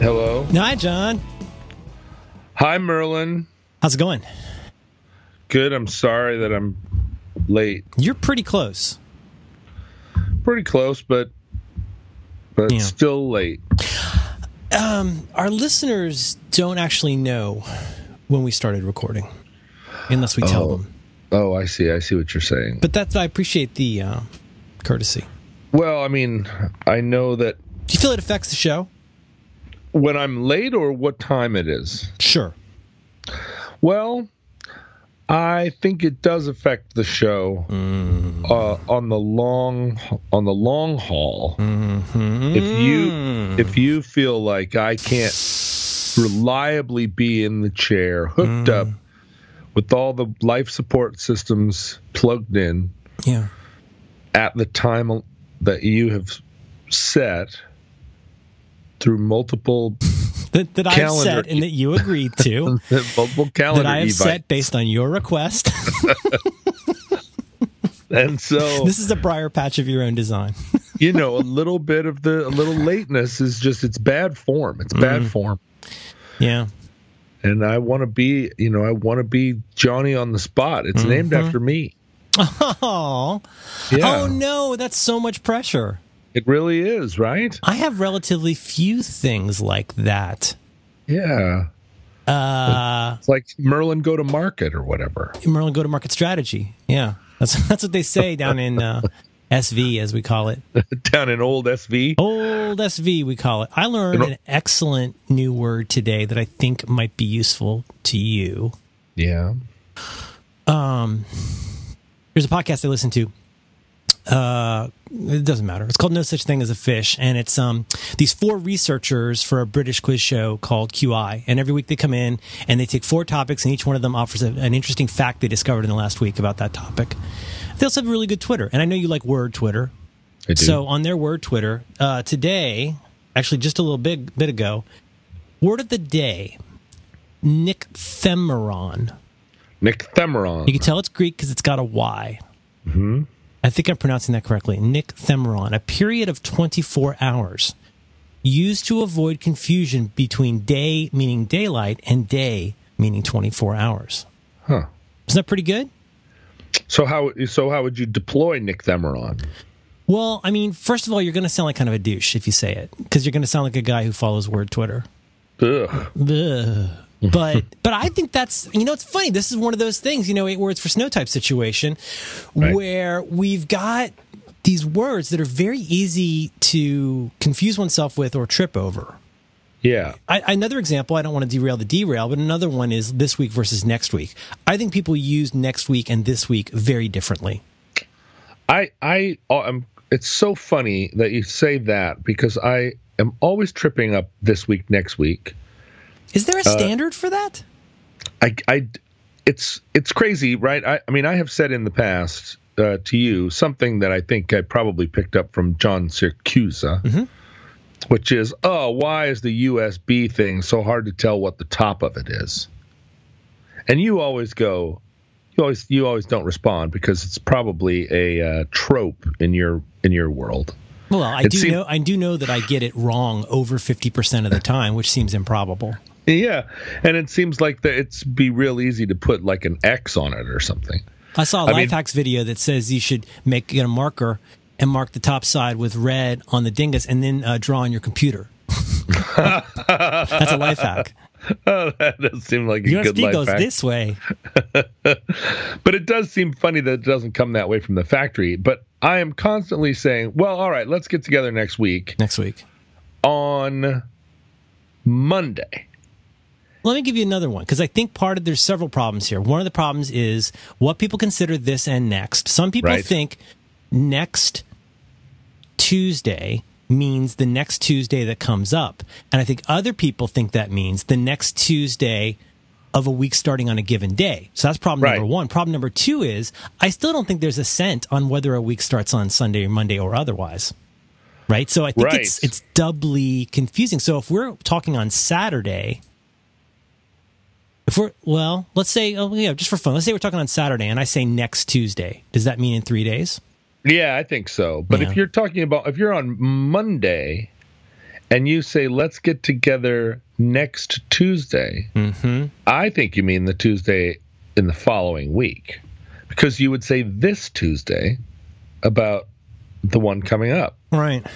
Hello. Hi, John. Hi, Merlin. How's it going? Good. I'm sorry that I'm late. You're pretty close. Pretty close, but but Yeah. still late. Um, our listeners don't actually know when we started recording, unless we tell Oh. them. Oh, I see. I see what you're saying. But that's I appreciate the uh, courtesy. Well, I mean, I know that Do you feel it affects the show? When I'm late or what time it is. Sure. Well, I think it does affect the show mm. uh, on the long on the long haul. Mm-hmm. If you if you feel like I can't reliably be in the chair, hooked mm. up with all the life support systems plugged in Yeah. at the time that you have set through multiple That, that I've set and that you agreed to. multiple calendar that I have evi- set based on your request. and so this is a briar patch of your own design. you know, a little bit of the a little lateness is just it's bad form. It's bad mm. form. Yeah. And I want to be, you know, I want to be Johnny on the spot. It's named mm-hmm. after me. Oh. Yeah. Oh no, that's so much pressure. It really is, right? I have relatively few things like that. Yeah. Uh, It's like Merlin go to market or whatever. Merlin go to market strategy. Yeah, that's that's what they say down in uh, SV, as we call it, Down in old SV. old SV. We call it. I learned an excellent new word today that I think might be useful to you. Yeah. Um, there's a podcast I listen to. Uh, it doesn't matter. It's called No Such Thing as a Fish, and it's um these four researchers for a British quiz show called QI. And every week they come in and they take four topics, and each one of them offers a, an interesting fact they discovered in the last week about that topic. They also have a really good Twitter, and I know you like Word Twitter. I do. So on their Word Twitter uh, today, actually just a little bit bit ago, word of the day, nycthemeron. Nick Themeron. You can tell it's Greek because it's got a Y. Mm-hmm. I think I'm pronouncing that correctly. nycthemeron, a period of 24 hours used to avoid confusion between day, meaning daylight, and day, meaning 24 hours. Huh. Isn't that pretty good? So how so how would you deploy nycthemeron? Well, I mean, first of all, you're going to sound like kind of a douche if you say it because you're going to sound like a guy who follows word Twitter. Ugh. Ugh. but but I think that's you know it's funny. This is one of those things you know eight words for snow type situation Right. where we've got these words that are very easy to confuse oneself with or trip over. Yeah. I, another example, I don't want to derail the derail, but another one is this week versus next week. I think people use next week and this week very differently. I I oh, am it's so funny that you say that because I am always tripping up this week next week. Is there a standard for that? I I it's it's crazy, right? I, I mean, I have said in the past uh, to you something that I think I probably picked up from John Siracusa, which is, oh, why is the USB thing so hard to tell what the top of it is? And you always go, you always you always don't respond because it's probably a uh, trope in your in your world. Well, I It do know I do know that I get it wrong over 50% of the time, which seems improbable. Yeah, and it seems like that it's be real easy to put like an X on it or something. I saw a I life mean- hacks video that says you should make get a marker and mark the top side with red on the dingus and then uh, draw on your computer. That's a life hack. Oh, that does seem like a good USB life goes hack. this way. But it does seem funny that it doesn't come that way from the factory. But I am constantly saying, well, all right, let's get together next week Next week. on Monday. Let me give you another one because I think part of there's several problems here. One of the problems is what people consider this and next. Some people Right. think next Tuesday means the next Tuesday that comes up. And I think other people think that means the next Tuesday of a week starting on a given day. So that's problem Right. number one. Problem number two is I still don't think there's a cent on whether a week starts on Sunday or Monday or otherwise. Right. So I think Right. it's it's doubly confusing. So if we're talking on Saturday, if we're well, let's say oh yeah, just for fun, let's say we're talking on Saturday and I say next Tuesday. Does that mean in three days? Yeah, I think so. But Yeah. if you're talking about if you're on Monday and you say, let's get together next Tuesday, Mm-hmm. I think you mean the Tuesday in the following week because you would say this Tuesday about the one coming up. Right.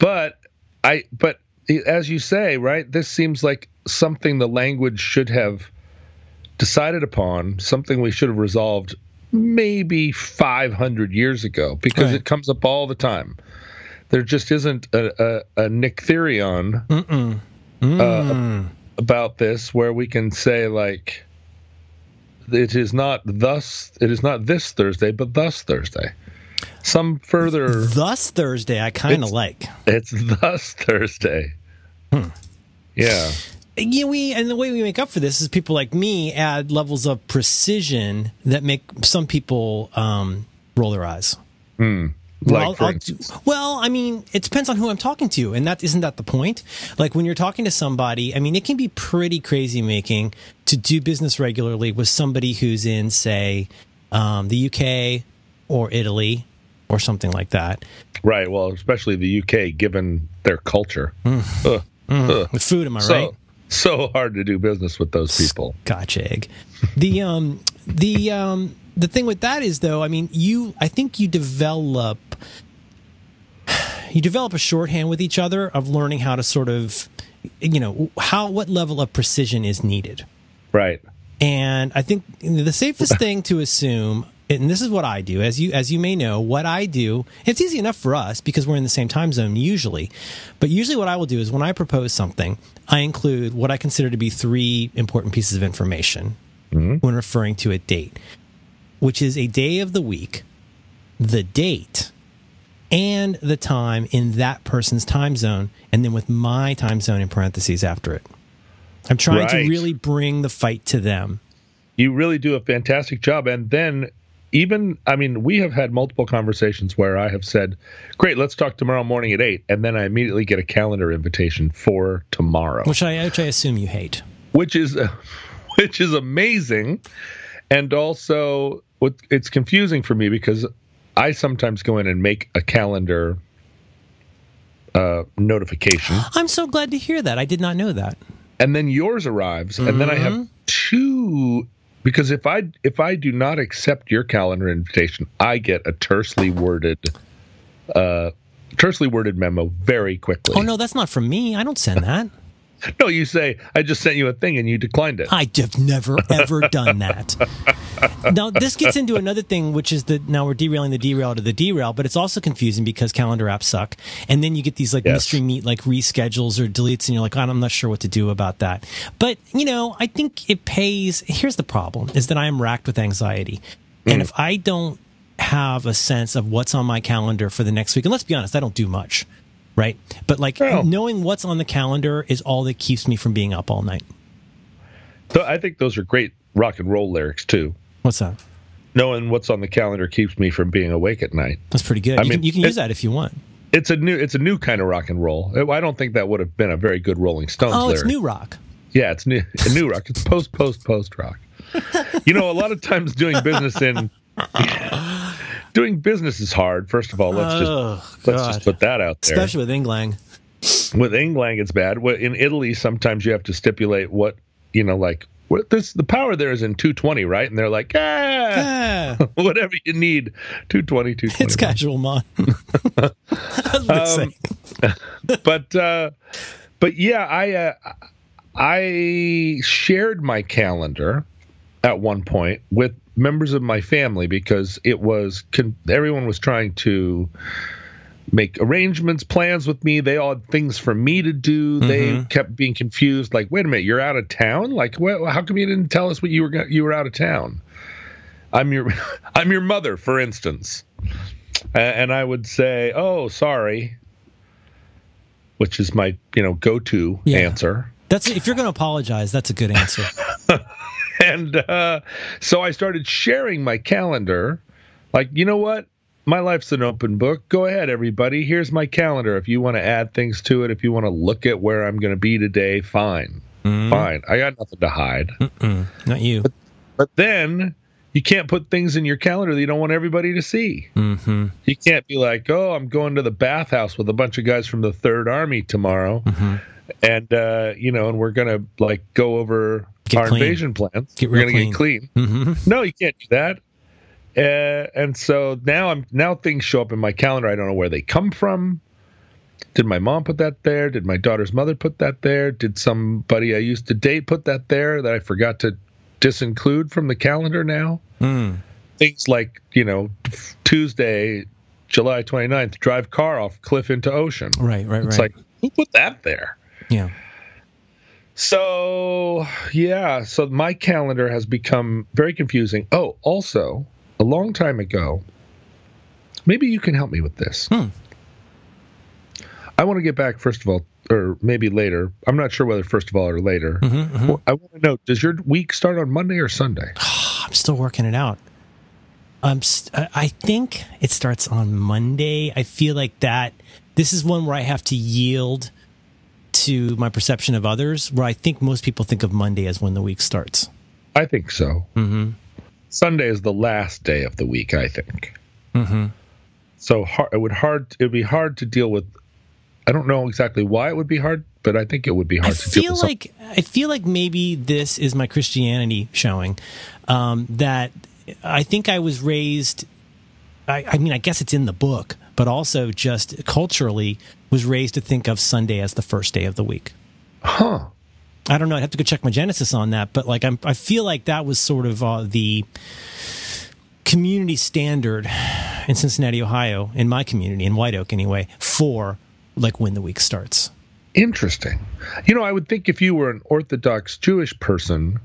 But I, but as you say, right, this seems like something the language should have decided upon, something we should have resolved maybe 500 years ago because Right. it comes up all the time. There just isn't a, a, a Nick Therion Mm-mm. Uh, Mm. about this where we can say like it is not thus it is not this Thursday but thus Thursday. Some further Thus Thursday, I kind of like. it's thus Thursday. Yeah. Yeah, we and the way we make up for this is people like me add levels of precision that make some people um, roll their eyes. Like Well, I'll instance. do- well, I mean, it depends on who I'm talking to, and that isn't that the point. Like when you're talking to somebody, I mean, it can be pretty crazy making to do business regularly with somebody who's in, say, um, the UK or Italy or something like that. Right. Well, especially the UK, given their culture. Ugh. Ugh. With food, am I So right? So hard to do business with those people. Scotch egg. The um the um the thing with that is though, I mean, you I think you develop you develop a shorthand with each other of learning how to sort of you know how what level of precision is needed. Right. And I think the safest thing to assume, and this is what I do, as you as you may know, what I do, it's easy enough for us because we're in the same time zone usually. But usually, what I will do is when I propose something, I include what I consider to be three important pieces of information mm-hmm. when referring to a date, which is a day of the week, the date, and the time in that person's time zone, and then with my time zone in parentheses after it. I'm trying Right. to really bring the fight to them. You really do a fantastic job. And then even I mean, we have had multiple conversations where I have said, Great, let's talk tomorrow morning at eight, and then I immediately get a calendar invitation for tomorrow. which I, which I assume you hate. which is which is amazing and also what it's confusing for me because I sometimes go in and make a calendar uh, notification I'm so glad to hear that. I did not know that. and then yours arrives and then I have two because if I if I do not accept your calendar invitation I get a tersely worded uh tersely worded memo very quickly. Oh no, that's not from me. I don't send that. No, you say I just sent you a thing and you declined it. I have never ever done that. Now this gets into another thing, which is that now we're derailing the derail to the derail, but it's also confusing because calendar apps suck, and then you get these like Yes. mystery meet like reschedules or deletes, and you're like, I'm not sure what to do about that. But you know, I think it pays. Here's the problem: is that I am racked with anxiety, Mm. and if I don't have a sense of what's on my calendar for the next week, and let's be honest, I don't do much. Right. But like Well- knowing what's on the calendar is all that keeps me from being up all night. So I think those are great rock and roll lyrics too. What's that? knowing what's on the calendar keeps me from being awake at night. That's pretty good. I you mean, can, you can it- use that if you want. It's a new it's a new kind of rock and roll. I don't think that would have been a very good Rolling Stones Oh, lyric. it's new rock. Yeah, it's new a new rock. It's post post post rock. You know, a lot of times doing business in doing business is hard. First of all, let's just Oh, let's just put that out there. Especially with Inglang. With Englang, it's bad. In Italy, sometimes you have to stipulate what you know, like what this the power there is in 220, right? And they're like, ah, Yeah, whatever you need, 220, 220. it's casual, man. I was gonna Um, but uh, but yeah, I uh, I shared my calendar at one point with members of my family because it was con- everyone was trying to make arrangements, plans with me. They all had things for me to do. They mm-hmm. kept being confused. Like, wait a minute, you're out of town? Like, well, how come you didn't tell us what you were go- you were out of town? I'm your I'm your mother, for instance. A- and I would say, "Oh, sorry," which is my you know go to Yeah. answer. That's if you're going to apologize, that's a good answer. And uh, so I started sharing my calendar. Like, you know what? My life's an open book. Go ahead, everybody. Here's my calendar. If you want to add things to it, if you want to look at where I'm going to be today, fine. Fine. I got nothing to hide. Mm, Not you. But then You can't put things in your calendar that you don't want everybody to see. Mm-hmm. You can't be like, "Oh, I'm going to the bathhouse with a bunch of guys from the Third Army tomorrow," Mm-hmm. and uh, you know, and we're gonna like go over Get our clean. invasion plans. Get we're gonna get clean. Mm-hmm. No, you can't do that. Uh, and so now I'm now things show up in my calendar. I don't know where they come from. Did my mom put that there? Did my daughter's mother put that there? Did somebody I used to date put that there that I forgot to disinclude from the calendar now? Mm. Things like, you know, Tuesday, July 29th, drive car off cliff into ocean. Right, right, It's right. It's like, who put that there? yeah. So, yeah, so my calendar has become very confusing. Oh, also, a long time ago, maybe you can help me with this. Hmm. I want to get back, first of all, or maybe later. I'm not sure whether first of all or later. Mhm, mhm. I want to know does your week start on Monday or Sunday? I'm still working it out. Um, st- I I think it starts on Monday. I feel like that. This is one where I have to yield to my perception of others. Where I think most people think of Monday as when the week starts. I think so. Mm-hmm. Sunday is the last day of the week, I think. Mm-hmm. So hard, it would hard it would be hard to deal with. I don't know exactly why it would be hard, but I think it would be hard I to deal feel with. like I feel like maybe this is my Christianity showing. Um, that I think I was raised. I, I mean, I guess it's in the book, but also just culturally was raised to think of Sunday as the first day of the week. huh? I don't know. I'd have to go check my Genesis on that, but like I'm, I feel like that was sort of uh, the community standard in Cincinnati, Ohio, in my community, in White Oak anyway, for like when the week starts. Interesting. You know, I would think if you were an Orthodox Jewish person,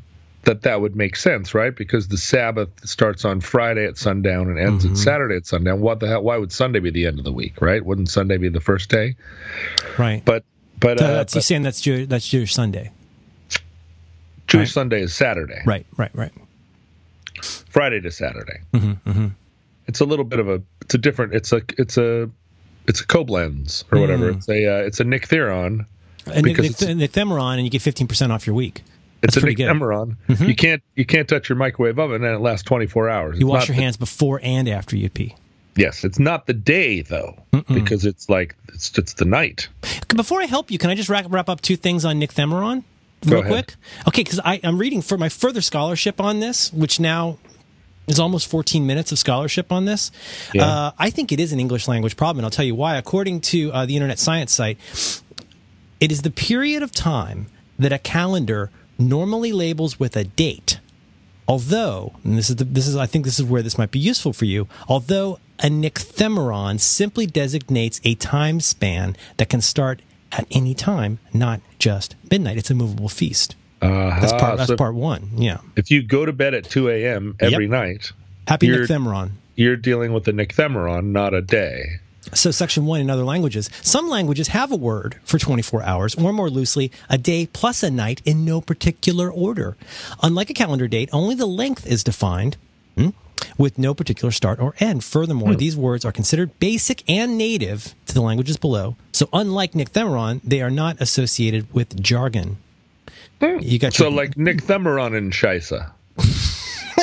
that that would make sense, right? Because the Sabbath starts on Friday at sundown and ends Mm-hmm. at Saturday at sundown. What the hell? Why would Sunday be the end of the week, right? Wouldn't Sunday be the first day? Right. But but, uh, that's you but saying that's Jew, that's Jewish Sunday. Jewish right. Sunday is Saturday, Right. Right. Right. Friday to Saturday. Mm-hmm, mm-hmm. It's a little bit of a. It's a different. It's a. It's a. It's a Koblenz or whatever. Mm. It's a. Uh, it's a Nick Theron. And Because the, the, the and you get fifteen percent off your week. It's That's a pretty Nick. Mm-hmm. You can't. You can't touch your microwave oven and it lasts 24 hours. You It's wash your the- hands before and after you pee. Yes, it's not the day though, because it's like it's it's the night. Before I help you, can I just wrap, wrap up two things on nycthemeron real quick? Okay, because I'm reading for my further scholarship on this, which now is almost 14 minutes of scholarship on this. Yeah. Uh, I think it is an English language problem, and I'll tell you why. According to uh, the Internet Science site, it is the period of time that a calendar normally labels with a date. Although, and this is the, this is I think this is where this might be useful for you. Although a nycthemeron simply designates a time span that can start at any time, not just midnight. It's a movable feast. Uh, That's part. That's so part one. Yeah. if you go to bed at 2 a.m. every Yep. night, Happy You're- you're dealing with a Nycthemeron, not a day. So, section one in other languages. Some languages have a word for 24 hours, or more loosely, a day plus a night in no particular order. Unlike a calendar date, only the length is defined. hmm, With no particular start or end. Furthermore, these words are considered basic and native to the languages below. So, unlike Nycthemeron, they are not associated with jargon. You got So your, like Nycthemeron and Scheisse.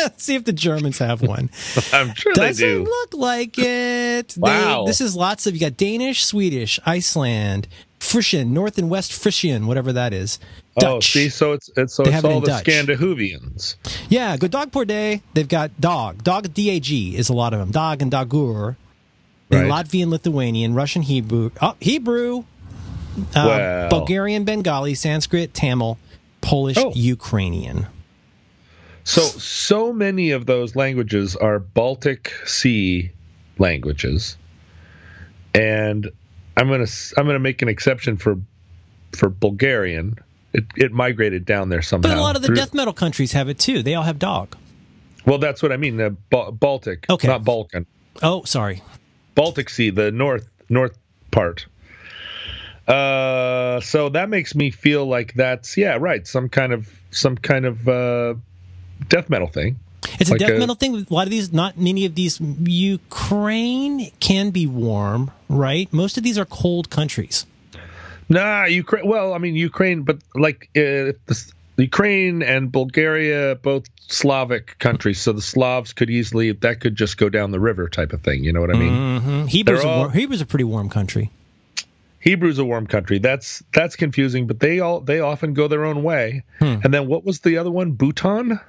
Let's see if the Germans have one. I'm sure Doesn't they do. look like it. They- Wow. this is lots of you got Danish, Swedish, Iceland, Frisian, North and West Frisian, whatever that is. Oh, Dutch. see, so it's it's so They it's it all in the Dutch. Scandahuvians. Yeah, good dog poor day. They've got dog. Dog D A G is a lot of them. Dog and Dagur. Right. Latvian, Lithuanian, Russian, Hebrew. Oh, Hebrew. Uh, Well. Bulgarian, Bengali, Sanskrit, Tamil, Polish, Oh. Ukrainian. So so many of those languages are Baltic Sea languages, and I'm gonna I'm gonna make an exception for for Bulgarian. It, it migrated down there somehow. But a lot of the through- death metal countries have it too. They all have dog. Well, that's what I mean. The ba- Baltic, Okay. not Balkan. Oh, sorry. Baltic Sea, the north north part. Uh, so that makes me feel like that's yeah, right. Some kind of some kind of uh, death metal thing. It's a death a- metal thing. A lot of these, not many of these. Ukraine can be warm, right? Most of these are cold countries. Nah, Ukraine. Well, I mean Ukraine, but like uh, the, Ukraine and Bulgaria, both Slavic countries, so the Slavs could easily that could just go down the river type of thing. You know what I mean? Mm-hmm. Hebrew's, all, a warm, Hebrew's a pretty warm country. Hebrew's a warm country. That's that's confusing, but they all they often go their own way. Hmm. And then what was the other one? Bhutan.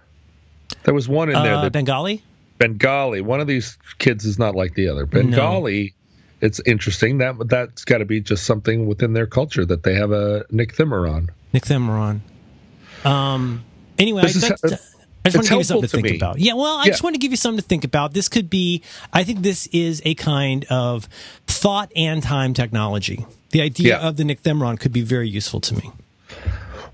There was one in there. Uh, that, Bengali. Bengali. One of these kids is not like the other. Bengali. No. It's interesting that that's got to be just something within their culture that they have a Nick Thimmer on. Nick Thimmer on. Um. Anyway, this is, I, just want to give you something to, to think me. about. Yeah, well, I yeah. just want to give you something to think about. This could be, I think this is a kind of thought and time technology. The idea yeah. of the Nick Themron could be very useful to me.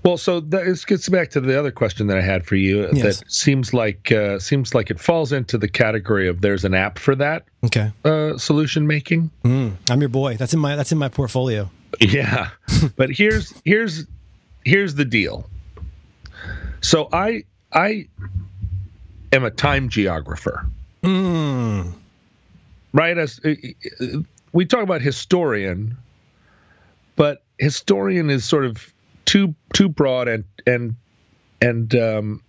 Well, so that gets back to the other question that I had for you. Yes. That seems like uh, seems like it falls into the category of there's an app for that. Okay. Uh, solution making. Mm, I'm your boy. That's in my that's in my portfolio. Yeah, but here's here's here's the deal. So I I am a time geographer. Mm. Right as uh, we talk about historian, but historian is sort of too too broad and and and um,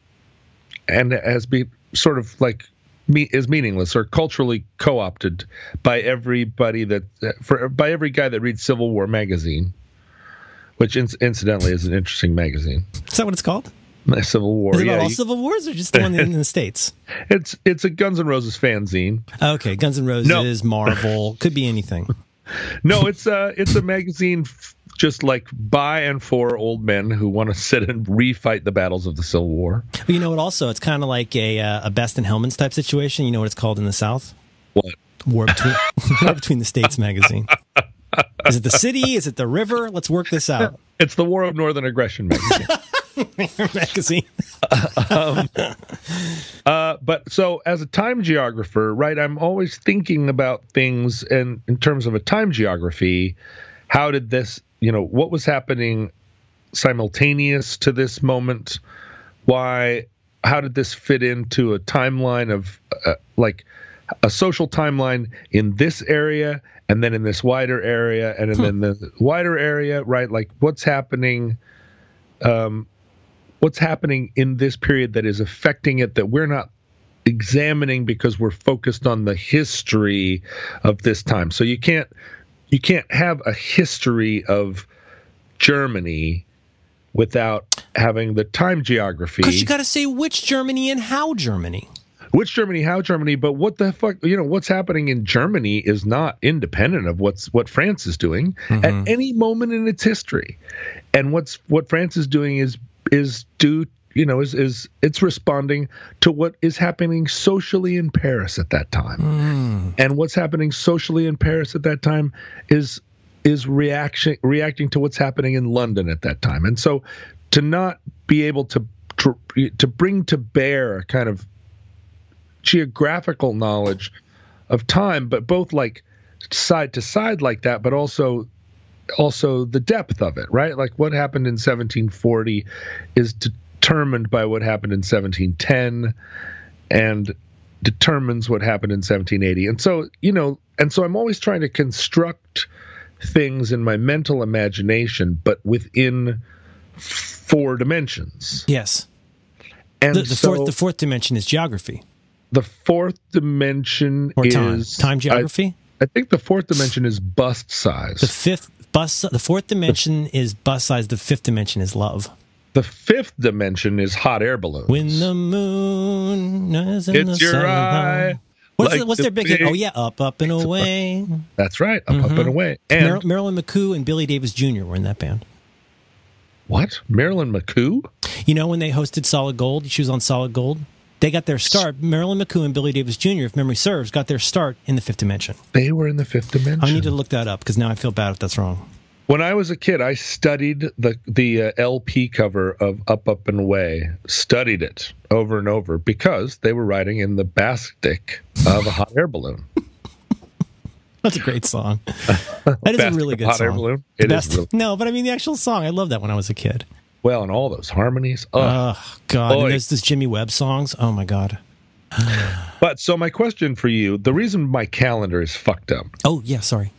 and has been sort of like me is meaningless or culturally co-opted by everybody that for by every guy that reads Civil War magazine, which in, incidentally is an interesting magazine. Is that what it's called? Civil War. Is it yeah, all you, Civil Wars or just the one in the states? It's it's a Guns N' Roses fanzine. Okay, Guns N' Roses, no. Marvel, could be anything. No, it's a it's a magazine just like by and for old men who want to sit and refight the battles of the Civil War. Well, you know what? Also, it's kind of like a uh, a Best and Hellmann's type situation. You know what it's called in the South? What? War between, War between the States magazine. Is it the city? Is it the river? Let's work this out. It's the War of Northern Aggression magazine. magazine. um, uh, but so, as a time geographer, right, I'm always thinking about things and in terms of a time geography. How did this you know what was happening simultaneous to this moment? Why how did this fit into a timeline of uh, like a social timeline in this area and then in this wider area and then hmm. the wider area right? Like what's happening um what's happening in this period that is affecting it that we're not examining because we're focused on the history of this time? So you can't you can't have a history of Germany without having the time geography. Because you got to say which Germany and how Germany. Which Germany, how Germany, but what the fuck, you know, what's happening in Germany is not independent of what's what France is doing mm-hmm. at any moment in its history. And what's what France is doing is is due you know is is it's responding to what is happening socially in Paris at that time. Mm. And what's happening socially in Paris at that time is is reaction reacting to what's happening in London at that time. And so to not be able to to, to bring to bear kind of geographical knowledge of time but both like side to side like that but also also the depth of it right like what happened in 1740 is to determined by what happened in 1710 and determines what happened in 1780. And so, you know, and so I'm always trying to construct things in my mental imagination, but within four dimensions. Yes. And the, the so, fourth the fourth dimension is geography. The fourth dimension or time. is time geography. I, I, think the fourth dimension is bust size. The fifth bust the fourth dimension the, is bust size, the fifth dimension is love. The fifth dimension is hot air balloons. When the moon is in it's the your eye. What's, like the, what's their big hit? Oh yeah, up, up and away. That's right, up, mm-hmm. up and away. And Mar- Marilyn McCoo and Billy Davis Jr. were in that band. What? Marilyn McCoo? You know when they hosted Solid Gold? She was on Solid Gold. They got their start. Marilyn McCoo and Billy Davis Jr., if memory serves, got their start in the fifth dimension. They were in the fifth dimension. I need to look that up because now I feel bad if that's wrong. When I was a kid, I studied the the uh, LP cover of Up Up and Away, studied it over and over because they were riding in the basket of a hot air balloon. That's a great song. That is a really good hot song. air balloon. It Best, is really- no, but I mean the actual song. I love that when I was a kid. Well, and all those harmonies. Oh God! And there's this Jimmy Webb songs. Oh my God. but so my question for you: the reason my calendar is fucked up. Oh yeah, sorry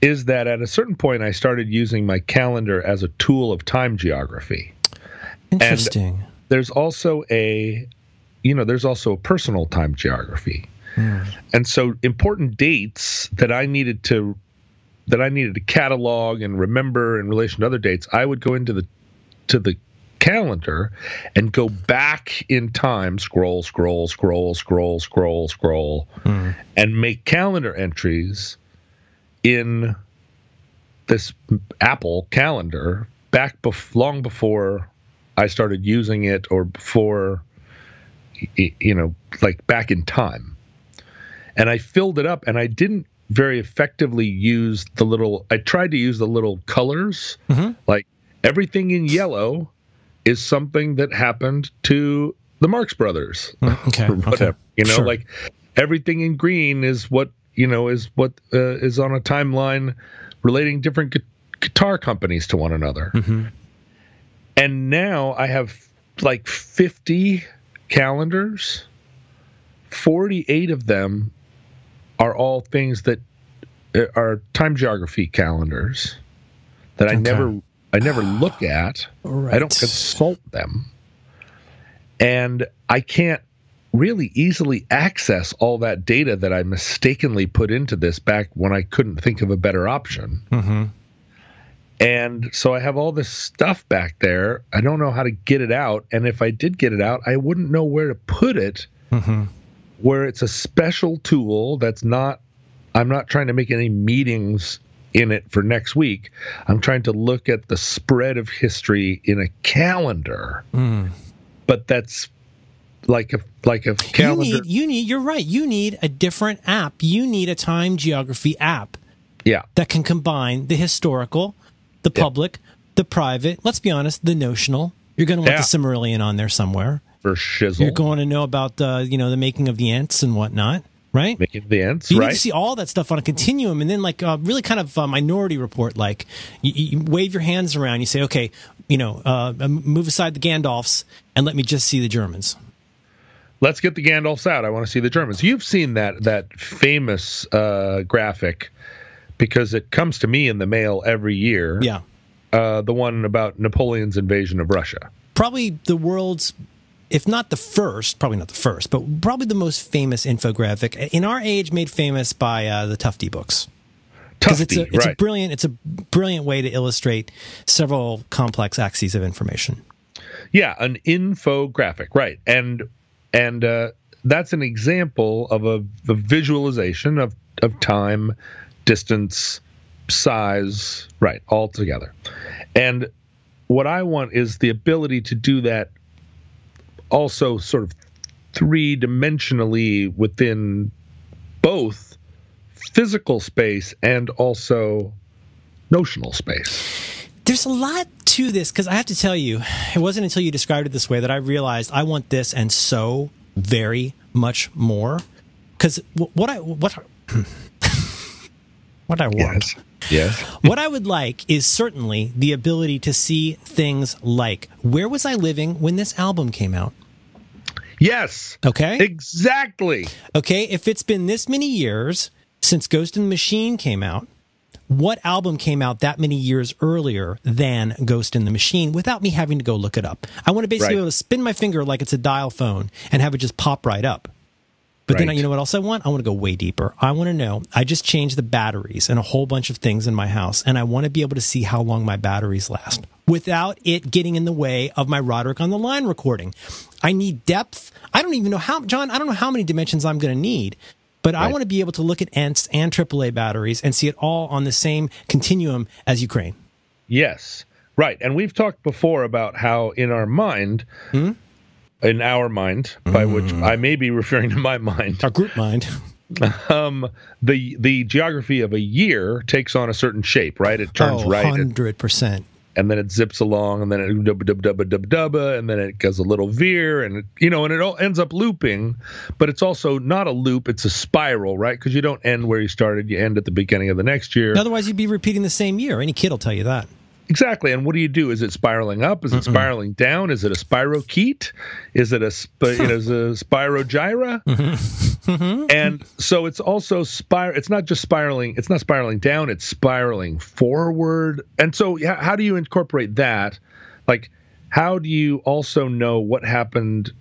is that at a certain point I started using my calendar as a tool of time geography. Interesting. And there's also a, you know, there's also a personal time geography. Mm. And so important dates that I needed to that I needed to catalog and remember in relation to other dates, I would go into the to the calendar and go back in time, scroll, scroll, scroll, scroll, scroll, scroll, mm. and make calendar entries in this Apple calendar back bef- long before I started using it or before you know like back in time and I filled it up and I didn't very effectively use the little I tried to use the little colors mm-hmm. like everything in yellow is something that happened to the Marx brothers mm, okay whatever okay. you know sure. like everything in green is what you know is what uh, is on a timeline relating different gu- guitar companies to one another mm-hmm. and now I have like 50 calendars 48 of them are all things that uh, are time geography calendars that I okay. never I never look at. Right. I don't consult them. And I can't really easily access all that data that I mistakenly put into this back when I couldn't think of a better option. Mm-hmm. And so I have all this stuff back there. I don't know how to get it out. And if I did get it out, I wouldn't know where to put it mm-hmm where it's a special tool that's not I'm not trying to make any meetings in it for next week. I'm trying to look at the spread of history in a calendar. Mm. But that's like a like a calendar. You need, you need you're right. You need a different app. You need a time geography app. Yeah. That can combine the historical, the public, yeah. the private, let's be honest, the notional. You're going to want yeah. the Silmarillion on there somewhere for shizzle. You're going to know about the you know the making of the ants and whatnot, right? Making the Ents, you right? need to see all that stuff on a continuum, and then like uh, really kind of a Minority Report, like you, you, wave your hands around, you say, okay, you know, uh, move aside the Gandalfs and let me just see the Germans. Let's get the Gandalfs out. I want to see the Germans. You've seen that that famous uh, graphic because it comes to me in the mail every year. Yeah. Uh, the one about Napoleon's invasion of Russia. Probably the world's if not the first, probably not the first, but probably the most famous infographic in our age, made famous by uh, the Tufte books. Tufte, it's, a, it's right. a brilliant, it's a brilliant way to illustrate several complex axes of information. Yeah, an infographic, right? And and uh, that's an example of a, a visualization of of time, distance, size, right, all together. And what I want is the ability to do that also sort of three dimensionally within both physical space and also notional space. There's a lot to this because I have to tell you, it wasn't until you described it this way that I realized I want this and so very much more. Because what I what what I want. Yes. Yes. what I would like is certainly the ability to see things like where was I living when this album came out? Yes. Okay. Exactly. Okay. If it's been this many years since Ghost in the Machine came out, what album came out that many years earlier than Ghost in the Machine without me having to go look it up? I want to basically right. be able to spin my finger like it's a dial phone and have it just pop right up. But right. then you know what else I want? I want to go way deeper. I want to know. I just changed the batteries and a whole bunch of things in my house, and I want to be able to see how long my batteries last without it getting in the way of my Roderick on the line recording. I need depth. I don't even know how, John. I don't know how many dimensions I'm going to need, but right. I want to be able to look at Ents and AAA batteries and see it all on the same continuum as Ukraine. Yes, right. And we've talked before about how in our mind. Hmm? in our mind, by mm. which I may be referring to my mind, our group mind. Um, the the geography of a year takes on a certain shape, right? It turns oh, right, hundred percent, and then it zips along, and then it dubba dubba dubba dubba dubba, and then it goes a little veer, and you know, and it all ends up looping. But it's also not a loop; it's a spiral, right? Because you don't end where you started; you end at the beginning of the next year. Otherwise, you'd be repeating the same year. Any kid will tell you that. Exactly. And what do you do? Is it spiraling up? Is it Mm-mm. spiraling down? Is it a spirochete? Is it a you know, is a spirogyra? Mm-hmm. mm-hmm. And so it's also spir. It's not just spiraling. It's not spiraling down. It's spiraling forward. And so, how do you incorporate that? Like, how do you also know what happened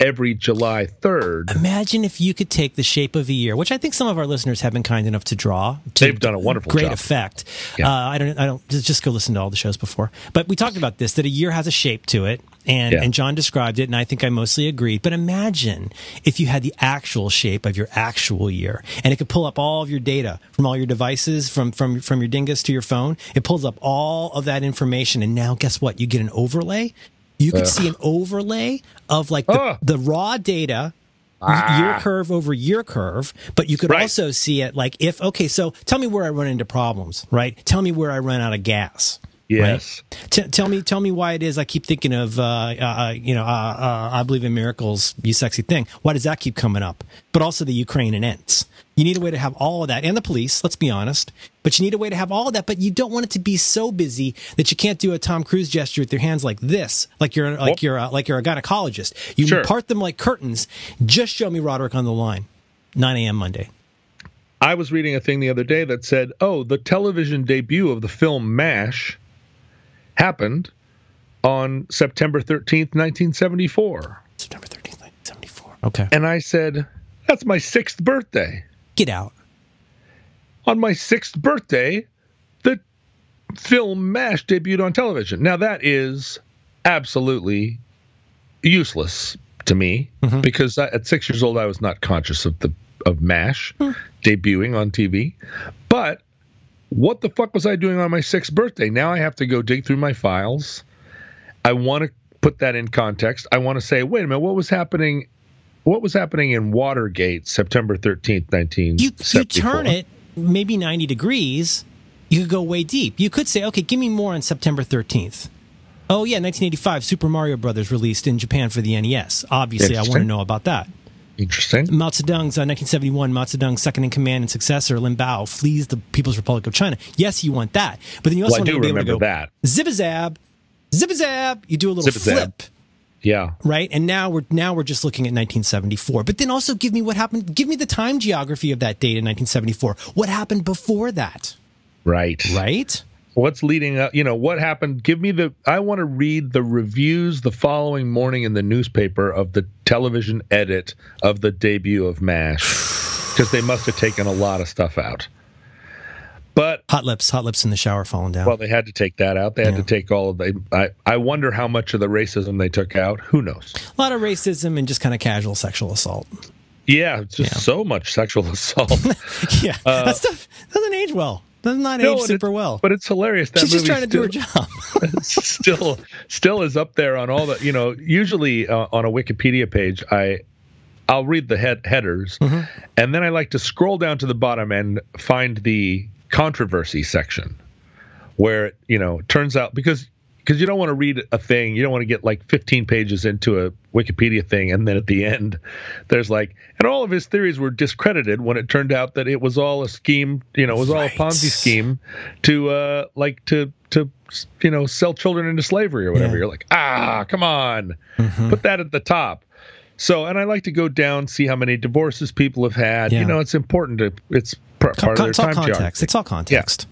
every July 3rd? Imagine if you could take the shape of a year, which I think some of our listeners have been kind enough to draw. To They've done a wonderful great job. effect. Yeah. Uh, I don't. I don't. Just, go listen to all the shows before. But we talked about this that a year has a shape to it, and Yeah. and John described it, and I think I mostly agreed. But imagine if you had the actual shape of your actual year, and it could pull up all of your data from all your devices, from from from your dingus to your phone. It pulls up all of that information, and now guess what? You get an overlay. You could see an overlay of like the, the raw data year curve over year curve, but you could Ah. Right. also see it like if okay, so tell me where I run into problems, right? Tell me where I run out of gas. Yes. T- tell me, tell me why it is I keep thinking of, uh, uh, you know, uh, uh, I believe in miracles, you sexy thing. Why does that keep coming up? But also the Ukraine and ents. You need a way to have all of that, and the police. Let's be honest. But you need a way to have all of that. But you don't want it to be so busy that you can't do a Tom Cruise gesture with your hands like this, like you're like you're a, like you're a gynecologist. You Sure. part them like curtains. Just show me Roderick on the line. 9 a.m. Monday. I was reading a thing the other day that said, "Oh, the television debut of the film MASH happened on September 13th, 1974." September 13th, 1974. Okay. And I said, "That's my 6th birthday." Get out. On my 6th birthday, the film MASH debuted on television. Now that is absolutely useless to me mm-hmm. because I, at 6 years old I was not conscious of the of MASH hmm. debuting on TV. But what the fuck was I doing on my sixth birthday? Now I have to go dig through my files. I want to put that in context. I want to say, wait a minute, what was happening? What was happening in Watergate, September thirteenth, nineteen you you turn it maybe 90 degrees you could go way deep. You could say okay give me more on september 13th oh yeah 1985 super mario brothers released in japan for the nes obviously i want to know about that. Interesting. mao zedong's uh, 1971 mao zedong's second in command and successor lin biao flees the people's republic of china. Yes you want that. But then you also Well, want to be able to go that. zibazab zibazab you do a little Zip-a-zab. flip Yeah. right? And now we're now we're just looking at 1974. But then also give me what happened. Give me the time geography of that date in 1974. What happened before that? Right. Right? What's leading up? You know what happened? Give me the. I want to read the reviews the following morning in the newspaper of the television edit of the debut of MASH because they must have taken a lot of stuff out. But Hot lips, hot lips in the shower falling down. Well, they had to take that out. They had Yeah. to take all of the. I, I wonder how much of the racism they took out. Who knows? a lot of racism and just kind of casual sexual assault. Yeah, just Yeah. so much sexual assault. yeah, that stuff doesn't age well. Does not Uh, No, age super well. But it's hilarious. That She's just trying to do her job. still still is up there on all the you know usually uh, on a wikipedia page i i'll read the head headers Mm-hmm. and then i like to scroll down to the bottom and find the controversy section where you know it turns out because because you don't want to read a thing you don't want to get like 15 pages into a wikipedia thing and then at the end there's like and all of his theories were discredited when it turned out that it was all a scheme you know it was all a ponzi scheme to uh like to to you know sell children into slavery or whatever Yeah. you're like ah come on Mm-hmm. put that at the top so and i like to go down see how many divorces people have had Yeah. you know it's important to it's pr- Con- part of their it's all time context. geography. It's all context.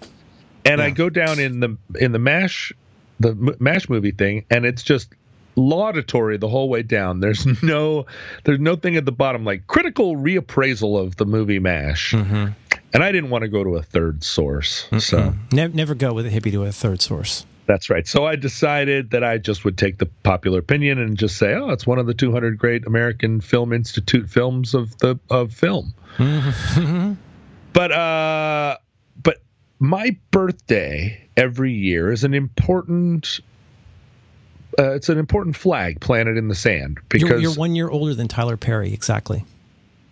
Yeah. and i go down in the in the mash the mash movie thing and it's just laudatory the whole way down there's no there's no thing at the bottom like critical reappraisal of the movie mash Mm-hmm. and i didn't want to go to a third source so Never, never go with a hippie to a third source. That's right. So I decided that I just would take the popular opinion and just say, "Oh, it's one of the 200 great American Film Institute films of the of film." but uh, but my birthday every year is an important. Uh, it's an important flag planted in the sand because You're, you're one year older than Tyler Perry. Exactly.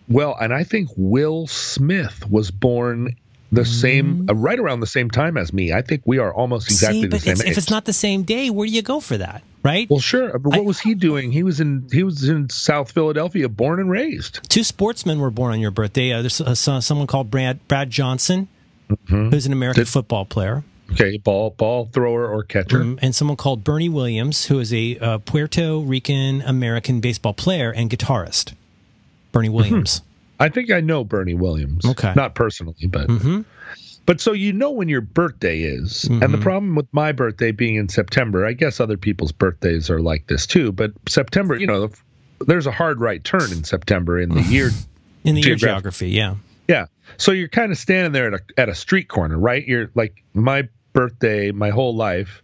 well, and I think Will Smith was born the same uh, right around the same time as me. I think we are almost exactly See, the same it's, age. if it's not the same day, where do you go for that? Right? Well, sure. But what I- was he doing? He was in he was in South Philadelphia, born and raised. Two sportsmen were born on your birthday. Uh, there's uh, so- someone called Brad Brad Johnson, Mm-hmm. who's an American Did- football player, Okay, ball ball thrower or catcher. um, and someone called Bernie Williams, who is a uh, Puerto Rican American baseball player and guitarist. Bernie Williams. I think I know Bernie Williams. Okay. not personally, but Mm-hmm. but so you know when your birthday is. Mm-hmm. And the problem with my birthday being in September, I guess other people's birthdays are like this too, but September, you know, there's a hard right turn in September in the year in the year geography, yeah. Yeah. So you're kind of standing there at a at a street corner, right? You're like my birthday, my whole life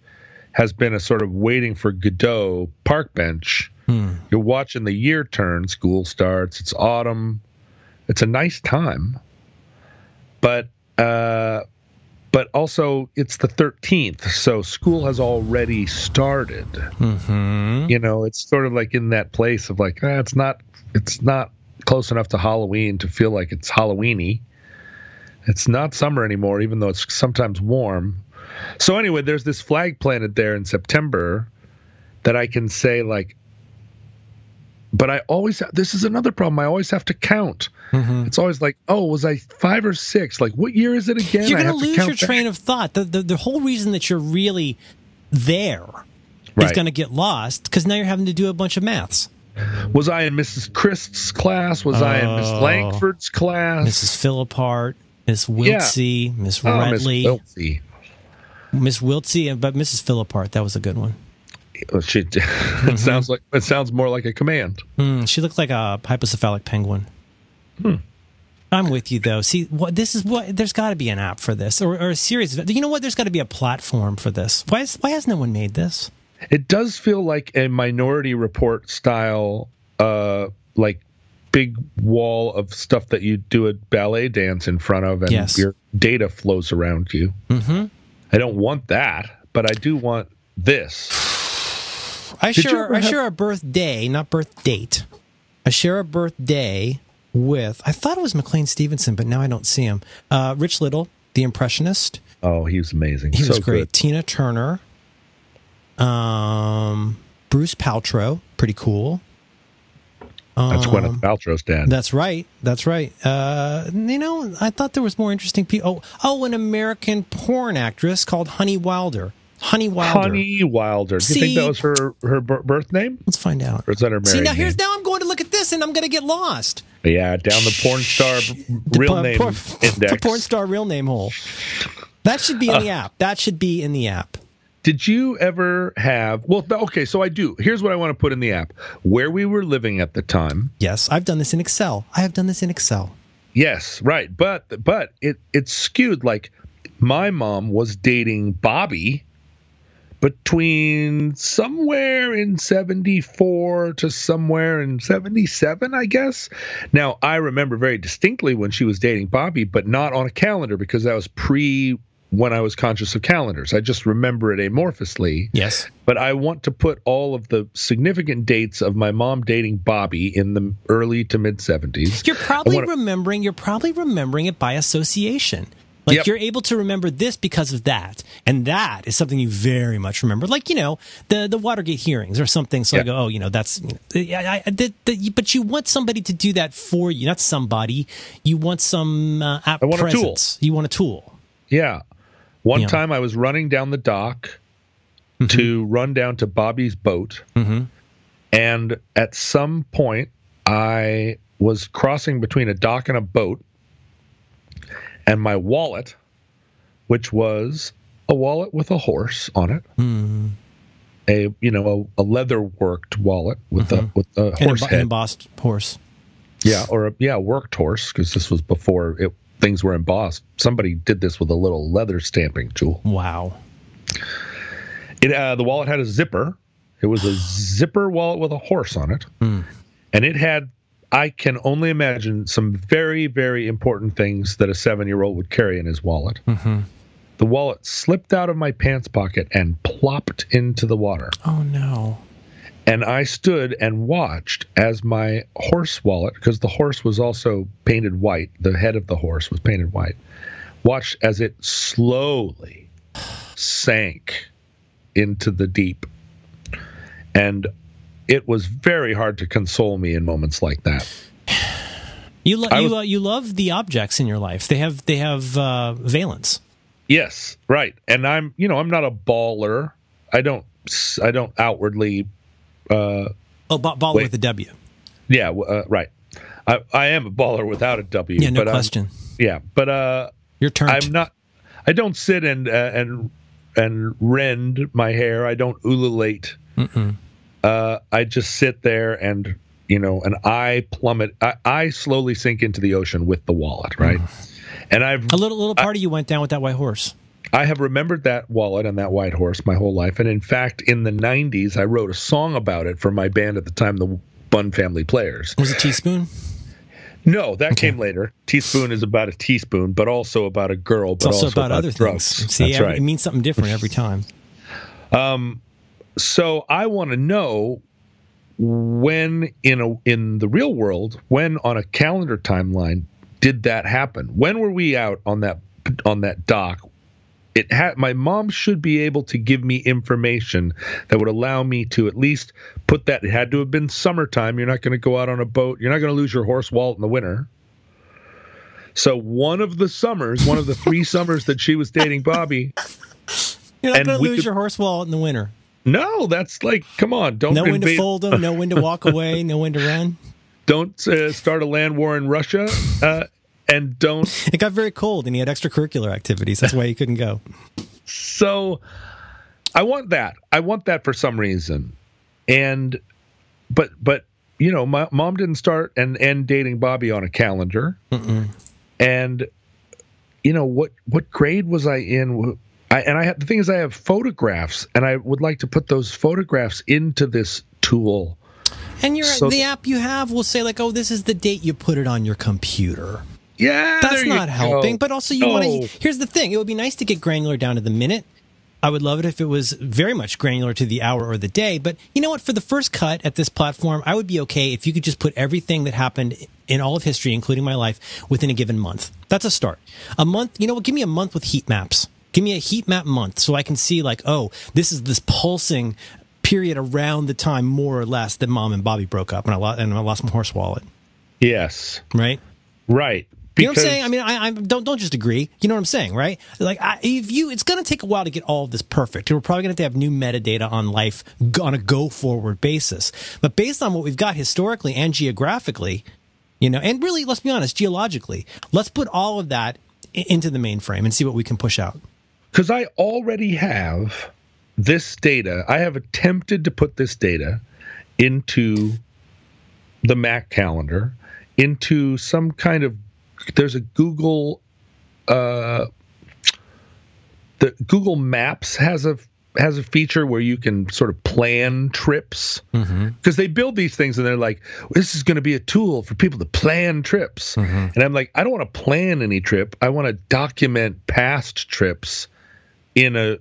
has been a sort of waiting for Godot park bench. Hmm. You're watching the year turn, school starts, it's autumn. It's a nice time. But uh but also it's the 13th so school has already started mm-hmm. you know it's sort of like in that place of like eh, it's not it's not close enough to halloween to feel like it's halloweeny it's not summer anymore even though it's sometimes warm so anyway there's this flag planted there in september that i can say like but I always this is another problem. I always have to count. Mm-hmm. It's always like, oh, was I five or six? Like, what year is it again? You're going to lose your back. train of thought. The, the, the whole reason that you're really there right. is going to get lost because now you're having to do a bunch of maths. Was I in Mrs. Christ's class? Was I in Miss oh. Langford's class? Mrs. Philippart, Miss Wiltsey, yeah. Miss oh, Redley, Miss Wiltsey, but Mrs. Philippart. That was a good one. She, mm-hmm. it sounds like it sounds more like a command. Mm, she looked like a hypocephalic penguin. Hmm. I'm with you though. See, what this is what there's got to be an app for this, or, or a series. Of, you know what? There's got to be a platform for this. Why is, why has no one made this? It does feel like a Minority Report style, uh, like big wall of stuff that you do a ballet dance in front of, and yes. your data flows around you. Mm-hmm. I don't want that, but I do want this. I share I have... share a birthday, not birth date. I share a birthday with I thought it was McLean Stevenson, but now I don't see him. Uh, Rich Little, the impressionist. Oh, he was amazing. He so was great. Good. Tina Turner. Um, Bruce Paltrow, pretty cool. That's um, Gwyneth Paltrow's dad. That's right. That's right. Uh, you know, I thought there was more interesting people. Oh, oh, an American porn actress called Honey Wilder. Honey Wilder. Honey Wilder. Do you think that was her her birth name? Let's find out. Or is that her married See now here's name? now I'm going to look at this and I'm going to get lost. Yeah, down the porn star real the, name por, index. The porn star real name hole. That should be in uh, the app. That should be in the app. Did you ever have? Well, okay, so I do. Here's what I want to put in the app: where we were living at the time. Yes, I've done this in Excel. I have done this in Excel. Yes, right, but but it it's skewed. Like my mom was dating Bobby between somewhere in 74 to somewhere in 77, I guess. Now, I remember very distinctly when she was dating Bobby, but not on a calendar because that was pre when I was conscious of calendars. I just remember it amorphously. Yes. But I want to put all of the significant dates of my mom dating Bobby in the early to mid 70s. You're probably wanna... remembering you're probably remembering it by association. Like yep. you're able to remember this because of that, and that is something you very much remember. Like you know the the Watergate hearings or something. So. I go, oh, you know that's. You know, I, I, the, the, but you want somebody to do that for you, not somebody. You want some uh, app I want presence. A tool. You want a tool. Yeah. One time I was running down the dock mm-hmm. to run down to Bobby's boat, mm-hmm. and at some point I was crossing between a dock and a boat and my wallet, which was a wallet with a horse on it. Mm. A you know a, a leather worked wallet with mm-hmm. a with a horse An head. embossed horse. Yeah, or a, yeah, worked horse because this was before it, things were embossed. Somebody did this with a little leather stamping tool. Wow. It uh, the wallet had a zipper. It was a zipper wallet with a horse on it, mm. and it had I can only imagine some very, very important things that a seven year old would carry in his wallet. Mm-hmm. The wallet slipped out of my pants pocket and plopped into the water. Oh, no. And I stood and watched as my horse wallet, because the horse was also painted white, the head of the horse was painted white, watched as it slowly sank into the deep. And it was very hard to console me in moments like that. You lo- was, you uh, you love the objects in your life. They have they have uh, valence. Yes, right. And I'm you know I'm not a baller. I don't I don't outwardly. Uh, oh, ba- baller wait. with a W. Yeah, uh, right. I, I am a baller without a W. Yeah, no question. I'm, yeah, but uh, your turn. I'm not. I don't sit and uh, and and rend my hair. I don't ululate. Uh, I just sit there and you know, and I plummet. I, I slowly sink into the ocean with the wallet, right? And I've A little little part of you went down with that white horse. I have remembered that wallet and that white horse my whole life. And in fact, in the 90s, I wrote a song about it for my band at the time, the Bun Family Players. Was it teaspoon? No, that came later. Teaspoon is about a teaspoon, but also about a girl, but It's also, about, other drugs. things. See, That's every- right. it means something different every time. So I want to know when in a in the real world, when on a calendar timeline did that happen? When were we out on that on that dock? It had my mom should be able to give me information that would allow me to at least put that. It had to have been summertime. You're not going to go out on a boat. You're not going to lose your horse wallet in the winter. So one of the summers, one of the three summers that she was dating Bobby, You're not going to lose could- your horse wallet in the winter. No, that's like, come on, don't No when to fold them, no when to walk away, no when to run. don't uh, start a land war in Russia, uh, and don't. It got very cold and he had extracurricular activities. That's why he couldn't go. So, I want that. I want that for some reason, and but but you know, my mom didn't start and end dating Bobby on a calendar, and you know what what grade was I in? I, and I have the thing is I have photographs, and I would like to put those photographs into this tool. And your So- the app you have will say like, "Oh, this is the date you put it on your computer." Yeah, That's not go. helping. But also, you want to. Oh. Here's the thing: it would be nice to get granular down to the minute. I would love it if it was very much granular to the hour or the day. But you know what? For the first cut at this platform, I would be okay if you could just put everything that happened in all of history, including my life, within a given month. That's a start. A month, you know what? Give me a month with heat maps. Give me a heat map month so I can see, like, oh, this is this pulsing period around the time, more or less, that mom and Bobby broke up and I, lo- and I lost my horse wallet, Yes, right? right. You know what I'm saying? I mean, I, I don't don't just agree. You know what I'm saying, right? Like, I, if you, it's going to take a while to get all of this perfect. We're probably going to have to have new metadata on life on a go forward basis. But based on what we've got historically and geographically, you know, and really, let's be honest, geologically, let's put all of that into the mainframe and see what we can push out. Because I already have this data. I have attempted to put this data into the Mac calendar, into some kind of. There's a Google. Uh, the Google Maps has a has a feature where you can sort of plan trips because they build these things and they're like, this is going to be a tool for people to plan trips. And I'm like, I don't want to plan any trip. I want to document past trips in a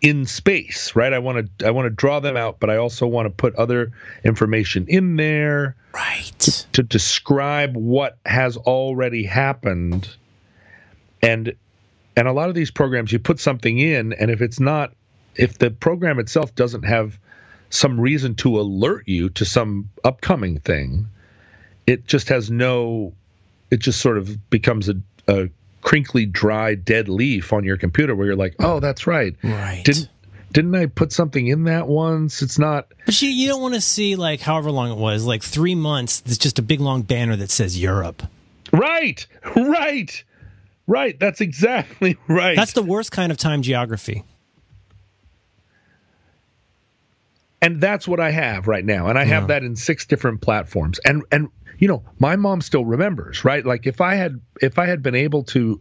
in space, right? I want to I want to draw them out, but I also want to put other information in there Right. to describe what has already happened and and a lot of these programs you put something in and if it's not if the program itself doesn't have some reason to alert you to some upcoming thing it just has no it just sort of becomes a, a crinkly dry dead leaf on your computer where you're like oh that's right Right. didn't didn't i put something in that once it's not But you, you don't want to see like however long it was, like three months. It's just a big long banner that says Europe. right right right that's exactly right That's the worst kind of time geography. and that's what I have right now, and I have that in six different platforms. And and you know, my mom still remembers, right? Like if I had if I had been able to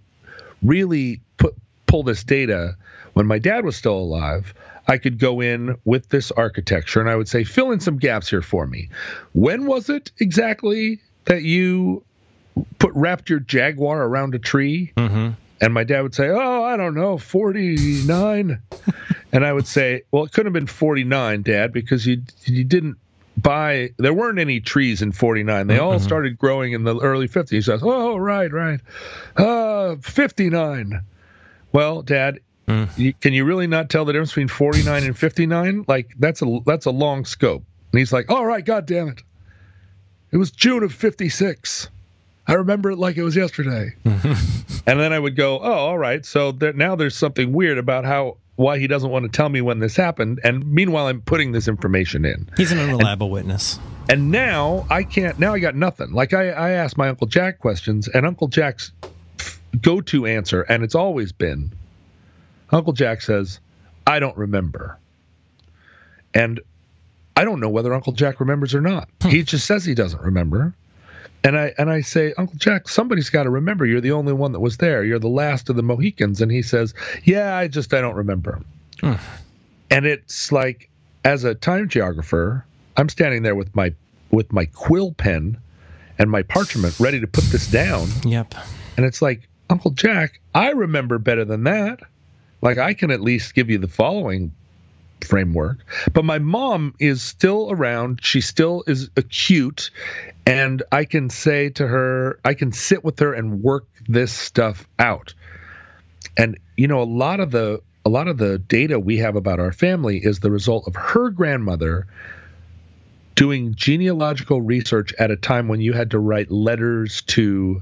really put pull this data when my dad was still alive, I could go in with this architecture and I would say, fill in some gaps here for me. When was it exactly that you put wrapped your Jaguar around a tree? Mm-hmm. And my dad would say, "Oh, I don't know, 49." and I would say, "Well, it couldn't have been 49, Dad, because you you didn't buy. There weren't any trees in 49. They all started growing in the early 50s." He says, "Oh, right, right. Uh, 59." Well, Dad, you, can you really not tell the difference between 49 and 59? Like that's a that's a long scope. And he's like, "All right, God damn it. It was June of 56." I remember it like it was yesterday. And then I would go, oh, all right. So there, now there's something weird about how why he doesn't want to tell me when this happened. And meanwhile, I'm putting this information in. He's an unreliable witness. And now I can't. Now I got nothing. Like I, I asked my Uncle Jack questions, and Uncle Jack's go to answer, and it's always been Uncle Jack says, I don't remember. And I don't know whether Uncle Jack remembers or not. Hmm. He just says he doesn't remember. And I and I say, Uncle Jack, somebody's got to remember. You're the only one that was there. You're the last of the Mohicans. And he says, Yeah, I just I don't remember. Hmm. And it's like, as a time geographer, I'm standing there with my with my quill pen and my parchment ready to put this down. Yep. And it's like, Uncle Jack, I remember better than that. Like I can at least give you the following framework. But my mom is still around. She still is acute. And I can say to her, I can sit with her and work this stuff out. And you know, a lot of the a lot of the data we have about our family is the result of her grandmother doing genealogical research at a time when you had to write letters to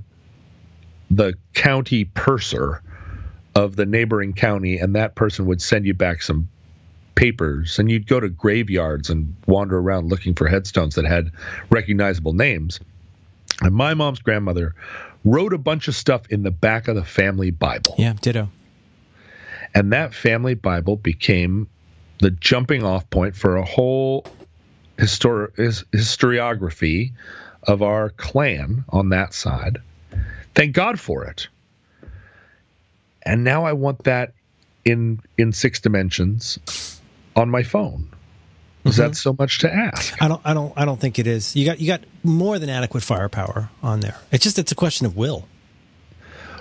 the county purser of the neighboring county and that person would send you back some papers and you'd go to graveyards and wander around looking for headstones that had recognizable names. And my mom's grandmother wrote a bunch of stuff in the back of the family Bible. Yeah, ditto. And that family Bible became the jumping off point for a whole histori- historiography of our clan on that side. Thank God for it. And now I want that in in six dimensions on my phone. Is mm-hmm. that so much to ask? I don't I don't I don't think it is. You got you got more than adequate firepower on there. It's just it's a question of will.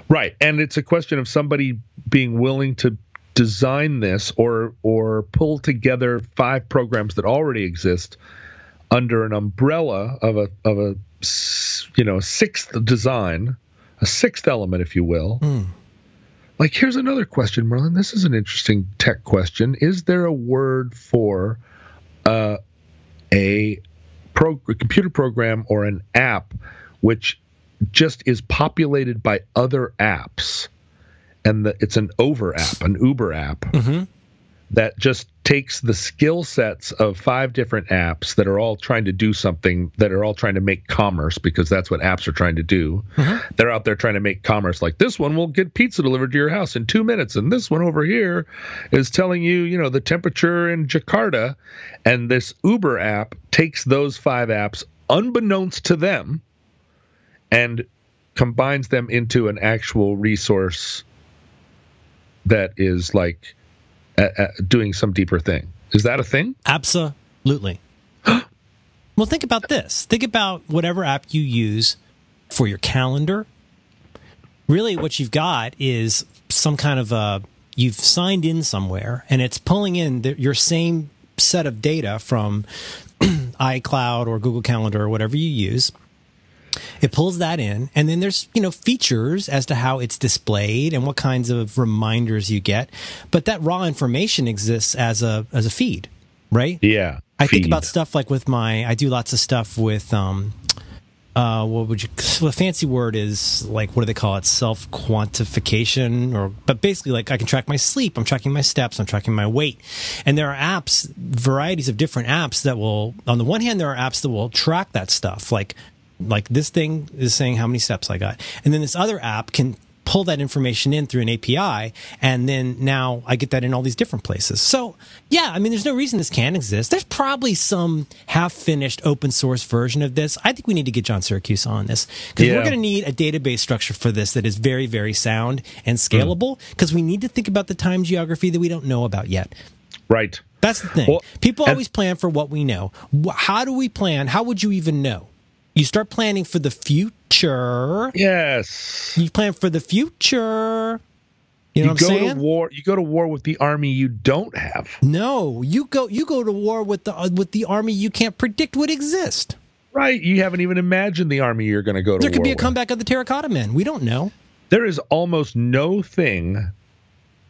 Right. And it's a question of somebody being willing to design this or or pull together five programs that already exist under an umbrella of a of a you know sixth design, a sixth element, if you will, mm. Like, here's another question, Merlin. This is an interesting tech question. Is there a word for uh, a, pro- a computer program or an app which just is populated by other apps? And the, it's an over app, an Uber app. Mm-hmm that just takes the skill sets of five different apps that are all trying to do something that are all trying to make commerce because that's what apps are trying to do. Mm-hmm. They're out there trying to make commerce like this one will get pizza delivered to your house in 2 minutes and this one over here is telling you, you know, the temperature in Jakarta and this Uber app takes those five apps unbeknownst to them and combines them into an actual resource that is like at, at doing some deeper thing. Is that a thing? Absolutely. well, think about this. Think about whatever app you use for your calendar. Really, what you've got is some kind of a you've signed in somewhere and it's pulling in the, your same set of data from iCloud or Google Calendar or whatever you use it pulls that in, and then there's you know features as to how it's displayed and what kinds of reminders you get. But that raw information exists as a as a feed, right? Yeah. I feed. think about stuff like with my I do lots of stuff with um uh, what would you the fancy word is like what do they call it self quantification or but basically like i can track my sleep i'm tracking my steps i'm tracking my weight and there are apps varieties of different apps that will on the one hand there are apps that will track that stuff like like this thing is saying how many steps I got. And then this other app can pull that information in through an API. And then now I get that in all these different places. So yeah, I mean, there's no reason this can't exist. There's probably some half finished open source version of this. I think we need to get John Siracusa on this because yeah. we're going to need a database structure for this that is very, very sound and scalable because mm. we need to think about the time geography that we don't know about yet. Right. That's the thing. Well, People always plan for what we know. How do we plan? How would you even know? You start planning for the future. Yes. You plan for the future. You know you go saying? to war. You go to war with the army you don't have. No, you go. You go to war with the uh, with the army you can't predict would exist. Right. You haven't even imagined the army you're going to go to. There could be a with. comeback of the Terracotta Men. We don't know. There is almost no thing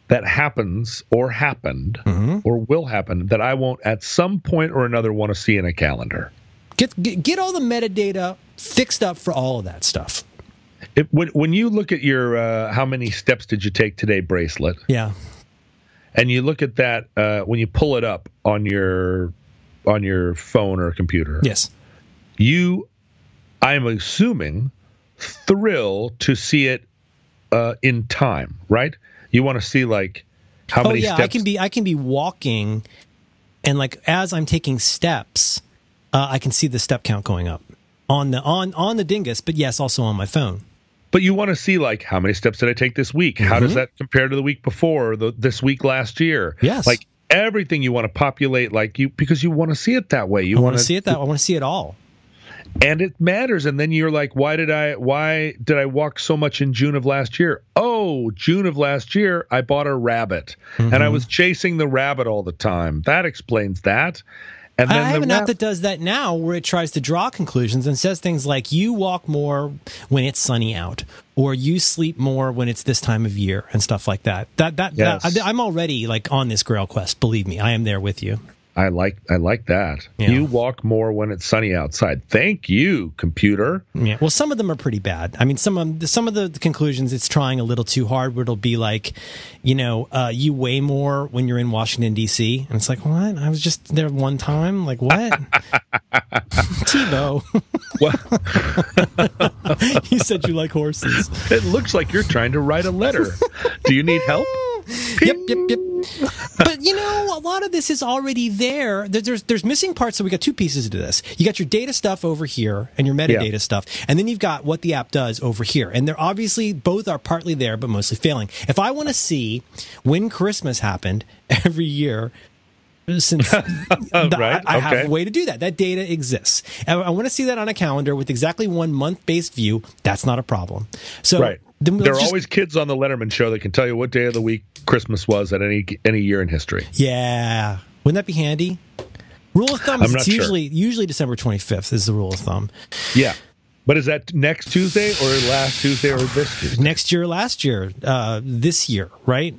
that happens or happened mm-hmm. or will happen that I won't at some point or another want to see in a calendar. Get, get, get all the metadata fixed up for all of that stuff. It, when, when you look at your uh, how many steps did you take today bracelet, yeah, and you look at that uh, when you pull it up on your on your phone or computer, yes, you, I'm assuming, thrill to see it uh, in time, right? You want to see like how oh many yeah, steps. I can be I can be walking, and like as I'm taking steps, uh, I can see the step count going up on the on on the dingus. But yes, also on my phone. but you want to see like how many steps did I take this week? How does that compare to the week before, the this week last year? Yes. like everything you want to populate like you because you want to see it that way. You I want want to see it that I want to see it all. and it matters and then you're like why did i why did i walk so much in june of last year oh june of last year i bought a rabbit and i was chasing the rabbit all the time that explains that and I have an app that does that now, where it tries to draw conclusions and says things like "you walk more when it's sunny out," or "you sleep more when it's this time of year," and stuff like that. That that, Yes. that I, I'm already like on this Grail quest. Believe me, I am there with you. I like i like that Yeah. you walk more when it's sunny outside thank you computer Yeah. Well, some of them are pretty bad. I mean, some of some of the conclusions it's trying a little too hard. Where it'll be like, you know, uh, you weigh more when you're in Washington D.C. and it's like, what? I was just there one time. Like what? TiVo. well you said you like horses. it looks like you're trying to write a letter do you need help Yep, yep, yep. But a lot of this is already there. There- There's there's missing parts. So we got two pieces to this. You got your data stuff over here and your metadata Yeah. stuff, and then you've got what the app does over here. And they're obviously both are partly there, but mostly failing. If I want to see when Christmas happened every year. Uh, since the- Right, I, I have a way to do that. That data exists. I, I want to see that on a calendar with exactly one month based view. That's not a problem. So right there are always kids on the letterman show that can tell you what day of the week christmas was at any any year in history Yeah, wouldn't that be handy? Rule of thumb is I'm not it's sure. usually usually December 25th is the rule of thumb. Yeah. But is that next Tuesday or last Tuesday or this Tuesday? Next year, last year, uh, this year, right?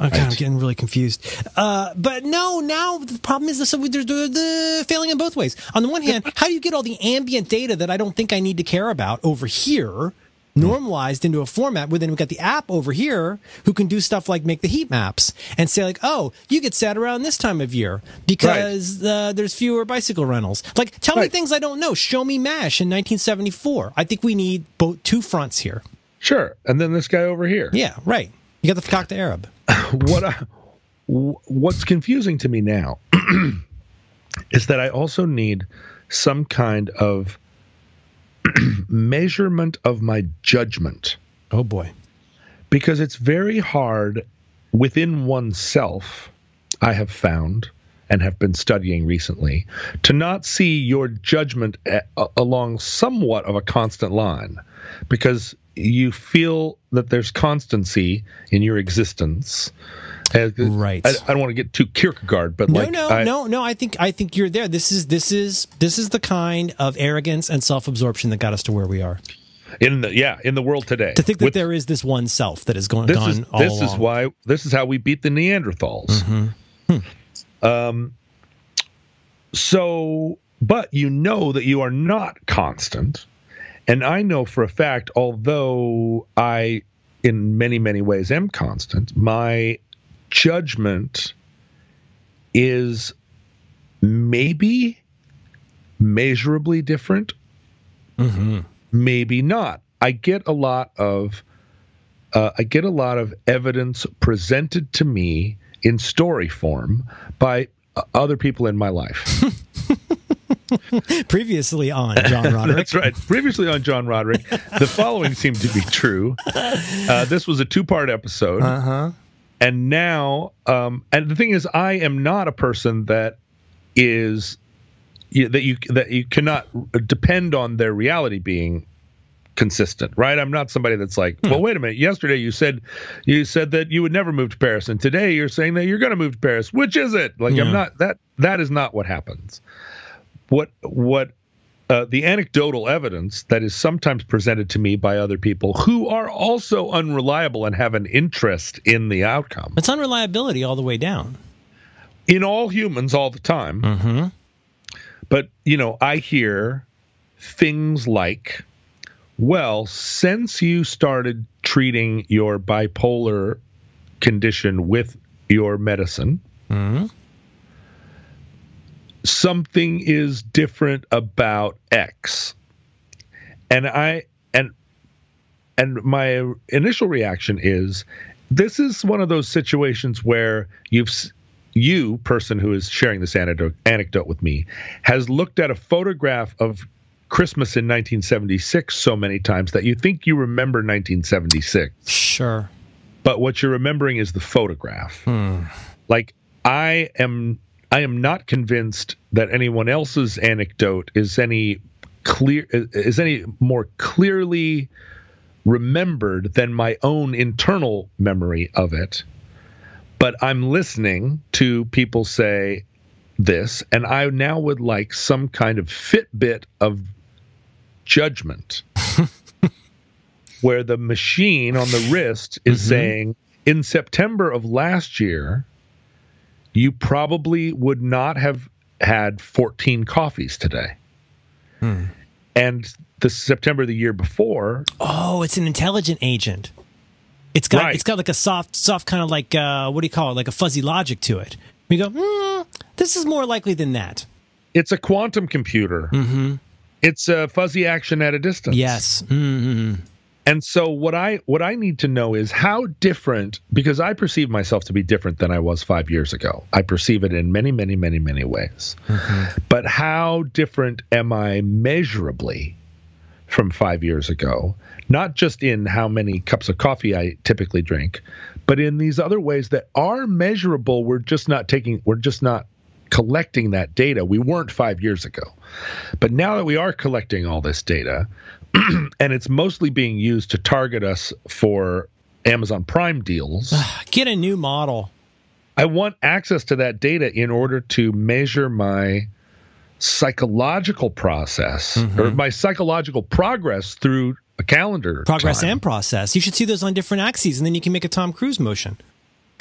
Okay, I'm getting really confused. Uh, but no, now the problem is the, the, the failing in both ways. On the one hand, how do you get all the ambient data that I don't think I need to care about over here? Normalized into a format where then we've got the app over here who can do stuff like make the heat maps and say like, oh, you get sad around this time of year because uh, there's fewer bicycle rentals. Like, tell me things I don't know. Show me Mash in 1974. I think we need both two fronts here. Sure. And then this guy over here. Yeah, right. You got the Fakakta Arab. What I, what's confusing to me now is that I also need some kind of measurement of my judgment Oh boy. because it's very hard within oneself, I have found and have been studying recently, to not see your judgment a- a- along somewhat of a constant line because you feel that there's constancy in your existence. Right. I, I don't want to get too Kierkegaard, but No, like no, I- no, no. I think I think you're there. This is this is this is the kind of arrogance and self-absorption that got us to where we are. in the yeah in the world today To think that With- there is this one self that is going gone this gone is all this is why this is how we beat the Neanderthals. Mm-hmm. Hmm. Um, so, but you know that you are not constant, and I know for a fact, although I, in many many ways, am constant, my judgment is maybe measurably different, Mm-hmm. maybe not. I get a lot of uh, I get a lot of evidence presented to me in story form by uh, other people in my life. Previously on John Roderick. That's right. Previously on John Roderick, the following seemed to be true. Uh, this was a two-part episode, Uh huh. And now, um, and the thing is, I am not a person that is that you that you cannot depend on their reality being consistent, right? I'm not somebody that's like, well, wait a minute. Yesterday you said you said that you would never move to Paris, and today you're saying that you're going to move to Paris. Which is it? Like, Yeah. I'm not that. That is not what happens. What what uh, the anecdotal evidence that is sometimes presented to me by other people who are also unreliable and have an interest in the outcome It's unreliability all the way down. in all humans all the time. Mm-hmm. But, you know, I hear things like, well, since you started treating your bipolar condition with your medicine, Mm-hmm. Something is different about X. And I and and my initial reaction is this is one of those situations where you've you person who is sharing this anecdote, anecdote with me has looked at a photograph of Christmas in 1976 so many times that you think you remember 1976. Sure. But what you're remembering is the photograph. Hmm. Like I am I am not convinced that anyone else's anecdote is any clear is any more clearly remembered than my own internal memory of it. But I'm listening to people say this, and I now would like some kind of Fitbit of judgment where the machine on the wrist is mm-hmm. saying, in September of last year, you probably would not have had 14 coffees today. Hmm. And the September the year before. Oh, it's an intelligent agent. It's got right. it's got like a soft soft kind of like uh, what do you call it? Like a fuzzy logic to it. We go, mm, this is more likely than that. It's a quantum computer. Mm-hmm. It's a fuzzy action at a distance. Yes. Mm-hmm. And so what I what I need to know is how different because I perceive myself to be different than I was 5 years ago. I perceive it in many many many many ways. Mm-hmm. But how different am I measurably from 5 years ago? Not just in how many cups of coffee I typically drink, but in these other ways that are measurable. We're just not taking we're just not collecting that data. We weren't 5 years ago. But now that we are collecting all this data, and it's mostly being used to target us for Amazon Prime deals. Get a new model. I want access to that data in order to measure my psychological process mm-hmm. or my psychological progress through a calendar. Progress time. and process. You should see those on different axes, and then you can make a Tom Cruise motion.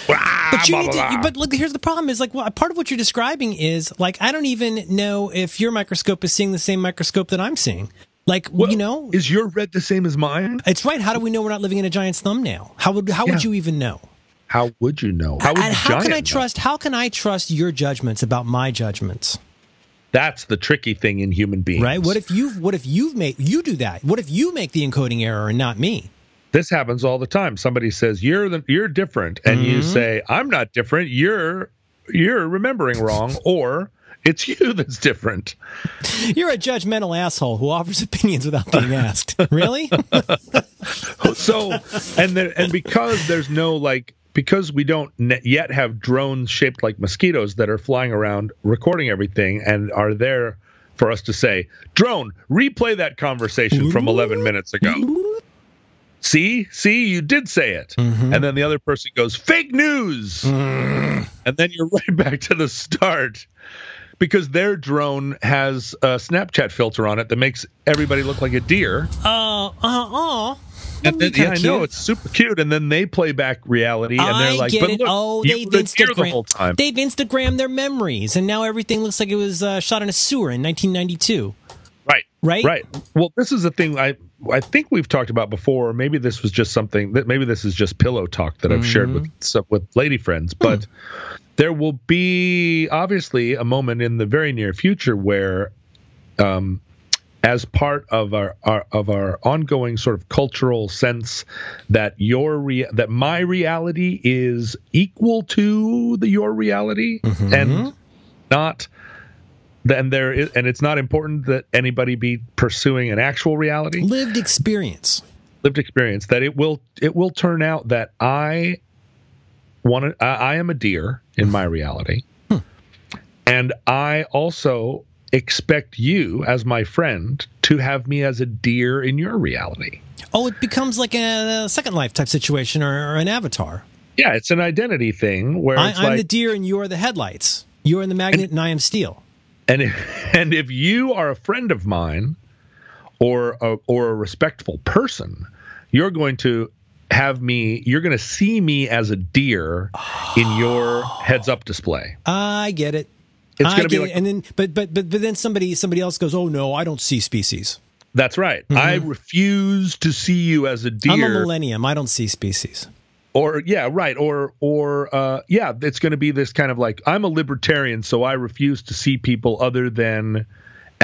Ah, but you blah, need to, blah. but look, here's the problem: is like well, part of what you're describing is like I don't even know if your microscope is seeing the same microscope that I'm seeing. Like well, you know, is your red the same as mine? It's right. How do we know we're not living in a giant's thumbnail? How would how yeah. would you even know? How would you know? How, would how can I know? trust? How can I trust your judgments about my judgments? That's the tricky thing in human beings, right? What if you what if you've made you do that? What if you make the encoding error and not me? This happens all the time. Somebody says you're the, you're different, and mm-hmm. you say I'm not different. You're you're remembering wrong, or it's you that's different. You're a judgmental asshole who offers opinions without being asked. really? so, and there, and because there's no like because we don't yet have drones shaped like mosquitoes that are flying around recording everything and are there for us to say, "Drone, replay that conversation from 11 minutes ago." see, see, you did say it. Mm-hmm. And then the other person goes, fake news. Mm. And then you're right back to the start because their drone has a Snapchat filter on it that makes everybody look like a deer. Uh, uh, uh. And then, yeah, I know it's super cute, and then they play back reality, and they're like, "But look, oh, they've the Instagram the they've Instagram their memories, and now everything looks like it was uh, shot in a sewer in 1992." Right, right, right. Well, this is the thing I I think we've talked about before. Or Maybe this was just something that maybe this is just pillow talk that I've mm-hmm. shared with with lady friends, but. Mm there will be obviously a moment in the very near future where um, as part of our, our, of our ongoing sort of cultural sense that your rea- that my reality is equal to the your reality mm-hmm. and not then there is and it's not important that anybody be pursuing an actual reality lived experience lived experience that it will it will turn out that i want I, I am a deer in my reality. Hmm. And I also expect you, as my friend, to have me as a deer in your reality. Oh, it becomes like a second life type situation or, or an avatar. Yeah, it's an identity thing where I, am like, the deer and you are the headlights. You are in the magnet and, and I am steel. And if, and if you are a friend of mine or a, or a respectful person, you're going to have me you're going to see me as a deer in your heads up display. I get it. It's going to be like, and then but but but but then somebody somebody else goes oh no i don't see species. That's right. Mm-hmm. i refuse to see you as a deer i'm a millennium. I don't see species or yeah right or or uh, yeah it's going to be this kind of like i'm a libertarian so i refuse to see people other than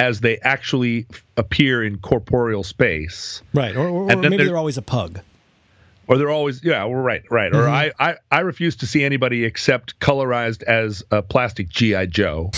as they actually appear in corporeal space. Right. Or, or, or maybe they're always a pug. Or they're always yeah, well, right, right. Mm-hmm. Or I, I I refuse to see anybody except colorized as a plastic GI Joe.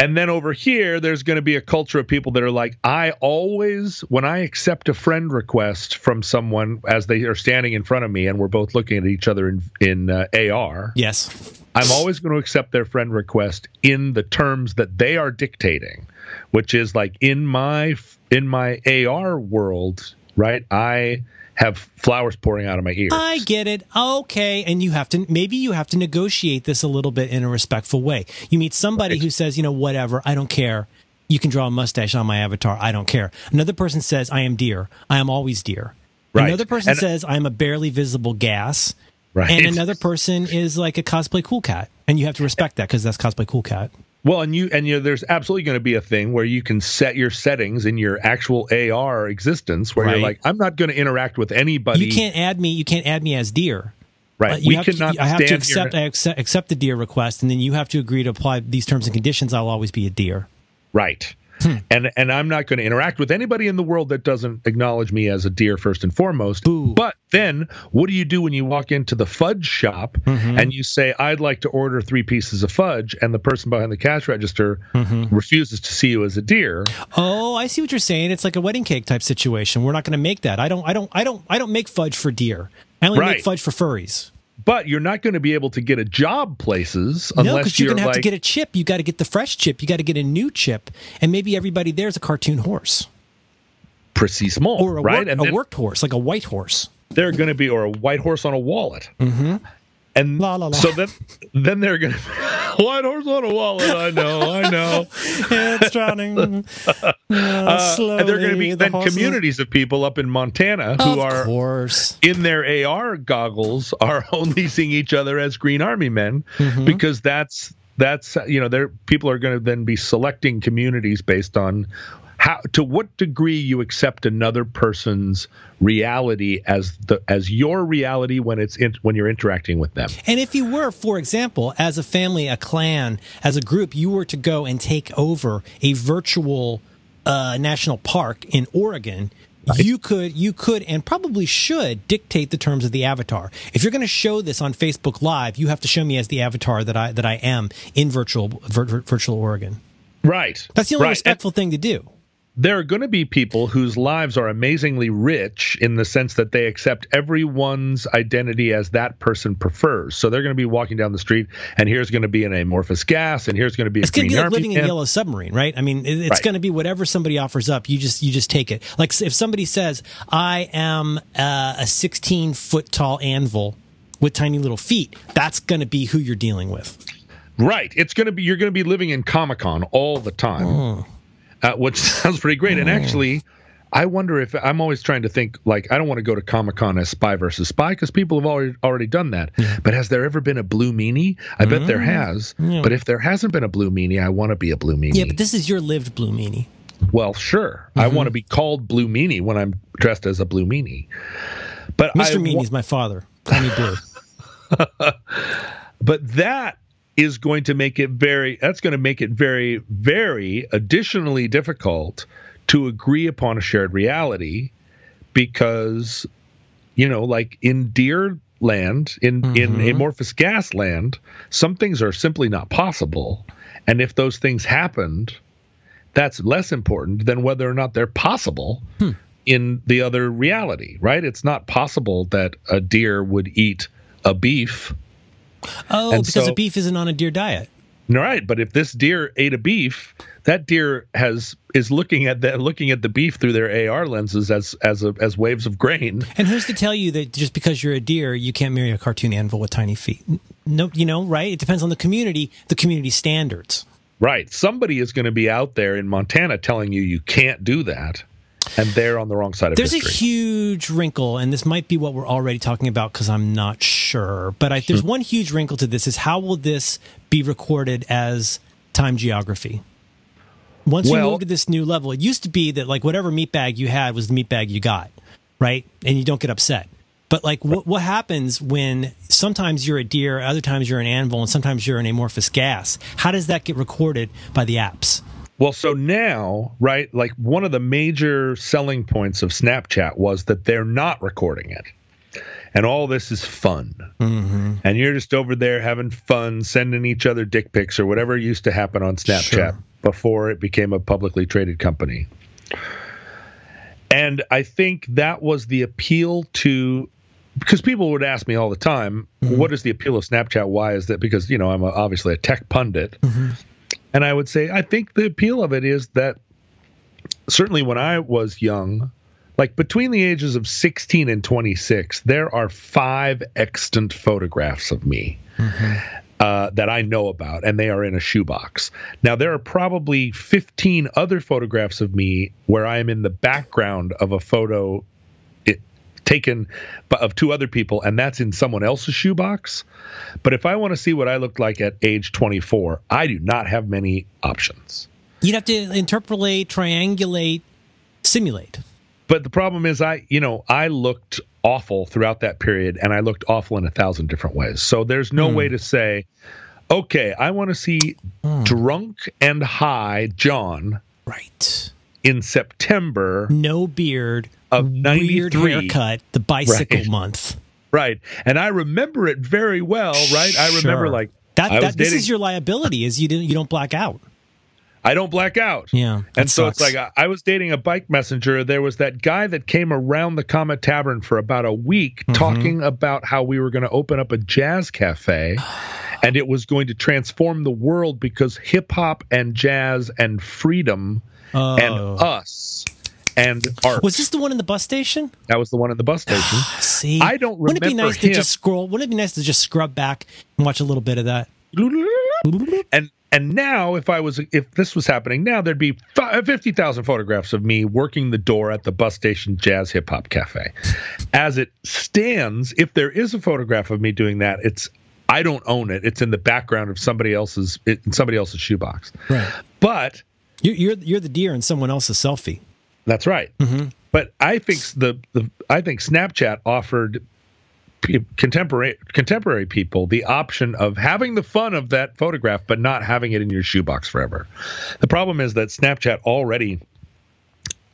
And then over here, there's going to be a culture of people that are like, I always, when I accept a friend request from someone as they are standing in front of me and we're both looking at each other in, in uh, AR. Yes. I'm always going to accept their friend request in the terms that they are dictating, which is like in my in my AR world, right? I have flowers pouring out of my ears. I get it. Okay. And you have to, maybe you have to negotiate this a little bit in a respectful way. You meet somebody right. who says, you know, whatever, I don't care. You can draw a mustache on my avatar. I don't care. Another person says, I am deer. I am always deer. Right. Another person and, uh, says, I am a barely visible gas. Right. And another person is like a cosplay cool cat. And you have to respect that because that's cosplay cool cat. Well, and you and you know, there's absolutely going to be a thing where you can set your settings in your actual AR existence, where right. you're like, I'm not going to interact with anybody. You can't add me. You can't add me as deer. Right. we cannot. To, I have to accept, I accept accept the deer request, and then you have to agree to apply these terms and conditions. I'll always be a deer. Right. Hmm. And and I'm not going to interact with anybody in the world that doesn't acknowledge me as a deer first and foremost. But then what do you do when you walk into the fudge shop mm-hmm. and you say I'd like to order 3 pieces of fudge and the person behind the cash register mm-hmm. refuses to see you as a deer? Oh, I see what you're saying. It's like a wedding cake type situation. We're not going to make that. I don't I don't I don't I don't make fudge for deer. I only right. make fudge for furries but you're not going to be able to get a job places unless no, because you're, you're going like, to have to get a chip. You got to get the fresh chip. You got to get a new chip, and maybe everybody there's a cartoon horse, precisement, or a, right? Work, and a worked horse, like a white horse. They're going to be, or a white horse on a wallet. Mm-hmm. And la, la, la. so then, then they're gonna white horse on a wallet. I know, I know. it's drowning. Uh, uh, and they're going to be the then horses. communities of people up in Montana who of are course. in their AR goggles are only seeing each other as Green Army men mm-hmm. because that's that's you know, there people are going to then be selecting communities based on how to what degree you accept another person's reality as the as your reality when it's in, when you're interacting with them. And if you were, for example, as a family, a clan, as a group, you were to go and take over a virtual uh, national park in Oregon. You could, you could, and probably should dictate the terms of the avatar. If you're going to show this on Facebook Live, you have to show me as the avatar that I that I am in virtual vir- virtual Oregon. Right. That's the only right. respectful and, thing to do there are going to be people whose lives are amazingly rich in the sense that they accept everyone's identity as that person prefers. So they're going to be walking down the street, and here's going to be an amorphous gas, and here's going to be it's going to be like living in Yellow Submarine, right? I mean, it's right. going to be whatever somebody offers up. You just you just take it. Like if somebody says, "I am uh, a 16 foot tall anvil with tiny little feet," that's going to be who you're dealing with. Right. It's going to be you're going to be living in Comic Con all the time. Oh uh, which sounds pretty great. And actually, I wonder if I'm always trying to think like I don't want to go to Comic Con as Spy versus Spy because people have already already done that. But has there ever been a Blue Meanie? I mm bet there hmm. has. Yeah. But if there hasn't been a Blue Meanie, I want to be a Blue Meanie. Yeah, but this is your lived Blue Meanie. Well, sure. Mm-hmm. I want to be called Blue Meanie when I'm dressed as a Blue Meanie. But Mr. I, Meanie's my father. Call me Blue. but that is going to make it very that's going to make it very very additionally difficult to agree upon a shared reality because you know like in deer land in mm-hmm. in amorphous gas land some things are simply not possible and if those things happened that's less important than whether or not they're possible hmm. in the other reality right it's not possible that a deer would eat a beef Oh, and because so, a beef isn't on a deer diet. Right, but if this deer ate a beef, that deer has is looking at that looking at the beef through their AR lenses as as a, as waves of grain. And who's to tell you that just because you're a deer, you can't marry a cartoon anvil with tiny feet? No, you know, right? It depends on the community, the community standards. Right. Somebody is going to be out there in Montana telling you you can't do that and they're on the wrong side of it. there's history. a huge wrinkle and this might be what we're already talking about because i'm not sure but I, there's hmm. one huge wrinkle to this is how will this be recorded as time geography? Once well, you move to this new level it used to be that like whatever meat bag you had was the meat bag you got right? And you don't get upset. But like what what happens when sometimes you're a deer other times you're an anvil and sometimes you're an amorphous gas? How does that get recorded by the apps Well, so now, right, like one of the major selling points of Snapchat was that they're not recording it. And all this is fun. Mm-hmm. And you're just over there having fun, sending each other dick pics or whatever used to happen on Snapchat Sure. before it became a publicly traded company. And I think that was the appeal to because people would ask me all the time, what is the appeal of Snapchat? Why is that? Because, you know, I'm a, obviously a tech pundit. And I would say, I think the appeal of it is that certainly when I was young, like between the ages of 16 and 26, there are five extant photographs of me uh, that I know about, and they are in a shoebox. Now, there are probably 15 other photographs of me where I am in the background of a photo taken of two other people, and that's in someone else's shoebox. But if I want to see what I looked like at age 24, I do not have many options. You'd have to interpolate, triangulate, simulate. But the problem is, I, you know, I looked awful throughout that period, and I looked awful in a thousand different ways. So there's no hmm. way to say, okay, I want to see hmm. drunk and high John Right. in September No beard, of weird 93. haircut, the bicycle Right. month. Right. And I remember it very well, right? I remember like That, that this dating- is your liability is you didn't you don't black out. I don't black out. Yeah, And so it's like I, I was dating a bike messenger. There was that guy that came around the Comet Tavern for about a week Mm-hmm. talking about how we were going to open up a jazz cafe and it was going to transform the world because hip hop and jazz and freedom Oh. and us and art. Was this the one in the bus station? that was the one in the bus station. Ah, see, I don't remember. Wouldn't it be nice to just scroll? Wouldn't it be nice to just scrub back and watch a little bit of that? and and now if i was if this was happening now there'd be 50,000 photographs of me working the door at the bus station jazz hip hop cafe as it stands if there is a photograph of me doing that it's i don't own it it's in the background of somebody else's in somebody else's shoebox Right. but You, you're you're the deer in someone else's selfie. That's right mm-hmm. but i think the, the i think snapchat offered pe- contemporary contemporary people the option of having the fun of that photograph but not having it in your shoebox forever. The problem is that Snapchat already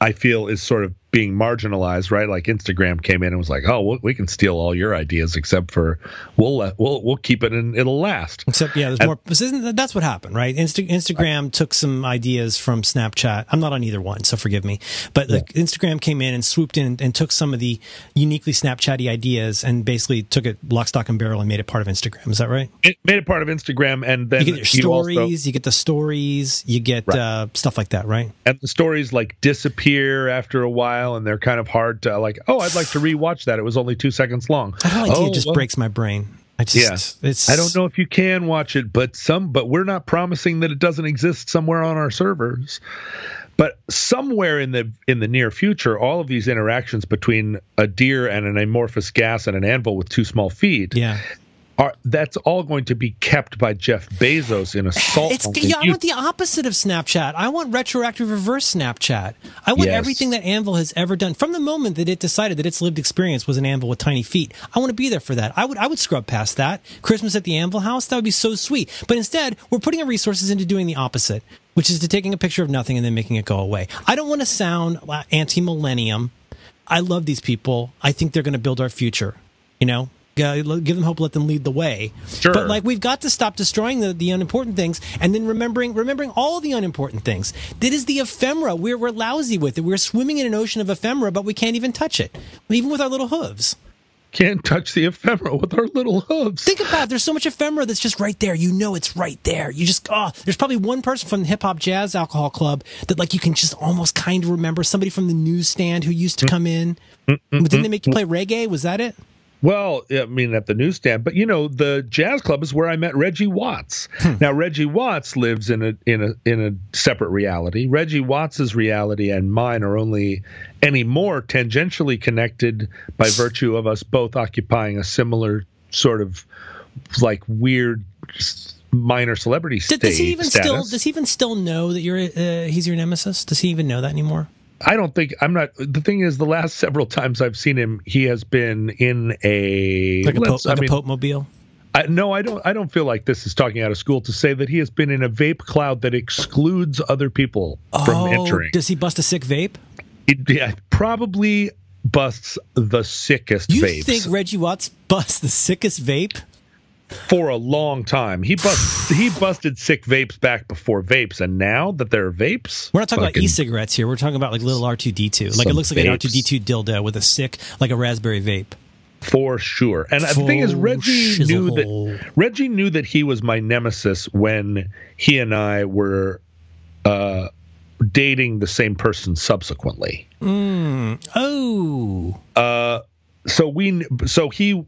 I feel is sort of being marginalized, right? Like Instagram came in and was like, "Oh, we- we can steal all your ideas except for we'll let, we'll we'll keep it and it'll last." Except, yeah, there's And- more. Isn't, that's what happened, right? Insta- Instagram took some ideas from Snapchat. I'm not on either one, so forgive me. But like, Instagram came in and swooped in and, and took some of the uniquely Snapchatty ideas and basically took it lock, stock, and barrel and made it part of Instagram. Is that right? It made it part of Instagram and then You get your also- stories, you get the stories, you get Right. uh, stuff like that, right? and the stories like disappear after a while and they're kind of hard to like oh i'd like to rewatch that it was only two seconds long That whole idea oh, it. just well, breaks my brain. I just, Yeah. it's. i don't know if you can watch it but some but we're not promising that it doesn't exist somewhere on our servers but somewhere in the in the near future all of these interactions between a deer and an amorphous gas and an anvil with two small feet Yeah. Are that's all going to be kept by jeff bezos in a salt It's yeah, I want the opposite of Snapchat. I want retroactive reverse Snapchat. I want Yes. everything that Anvil has ever done from the moment that it decided that its lived experience was an Anvil with tiny feet. I want to be there for that. I would I would scrub past that. Christmas at the Anvil house, that would be so sweet. But instead, we're putting our resources into doing the opposite, which is to taking a picture of nothing and then making it go away. I don't want to sound uh, anti-millennium. I love these people. I think they're going to build our future. You know, Uh, give them hope, let them lead the way. Sure. But like we've got to stop destroying the, the unimportant things and then remembering remembering all the unimportant things. That is the ephemera. We're we're lousy with it. We're swimming in an ocean of ephemera, but we can't even touch it, even with our little hooves. can't touch the ephemera with our little hooves Think about it. There's so much ephemera that's just right there. You know it's right there. You just oh, there's probably one person from the hip hop jazz alcohol club that like you can just almost kind of remember. Somebody from the newsstand who used to come in. But didn't they make you play reggae? Was that it? Well, I mean, at the newsstand, but you know, the jazz club is where I met Reggie Watts. Now, Reggie Watts lives in a in a in a separate reality. Reggie Watts's reality and mine are only any more tangentially connected by virtue of us both occupying a similar sort of like weird minor celebrity Does, state does he even status. still does he even still know that you're uh, he's your nemesis? Does he even know that anymore? I don't think I'm not. The thing is, the last several times I've seen him, he has been in a. Like a, let's- Pope, like I mean, a Pope mobile? I, no, I don't. I don't feel like this is talking out of school to say that he has been in a vape cloud that excludes other people from Oh, entering. Does he bust a sick vape? It yeah, probably busts the sickest You vapes think Reggie Watts busts the sickest vape? For a long time. He bust he busted sick vapes back before vapes, and now that they're vapes, We're not talking about e-cigarettes here. We're talking about like little R2D2. Like it looks like an R two D two dildo with a sick, like a raspberry vape. for sure. And the thing is, Reggie knew that Reggie knew that he was my nemesis when he and I were uh, dating the same person subsequently. Oh, Uh, so we, so he,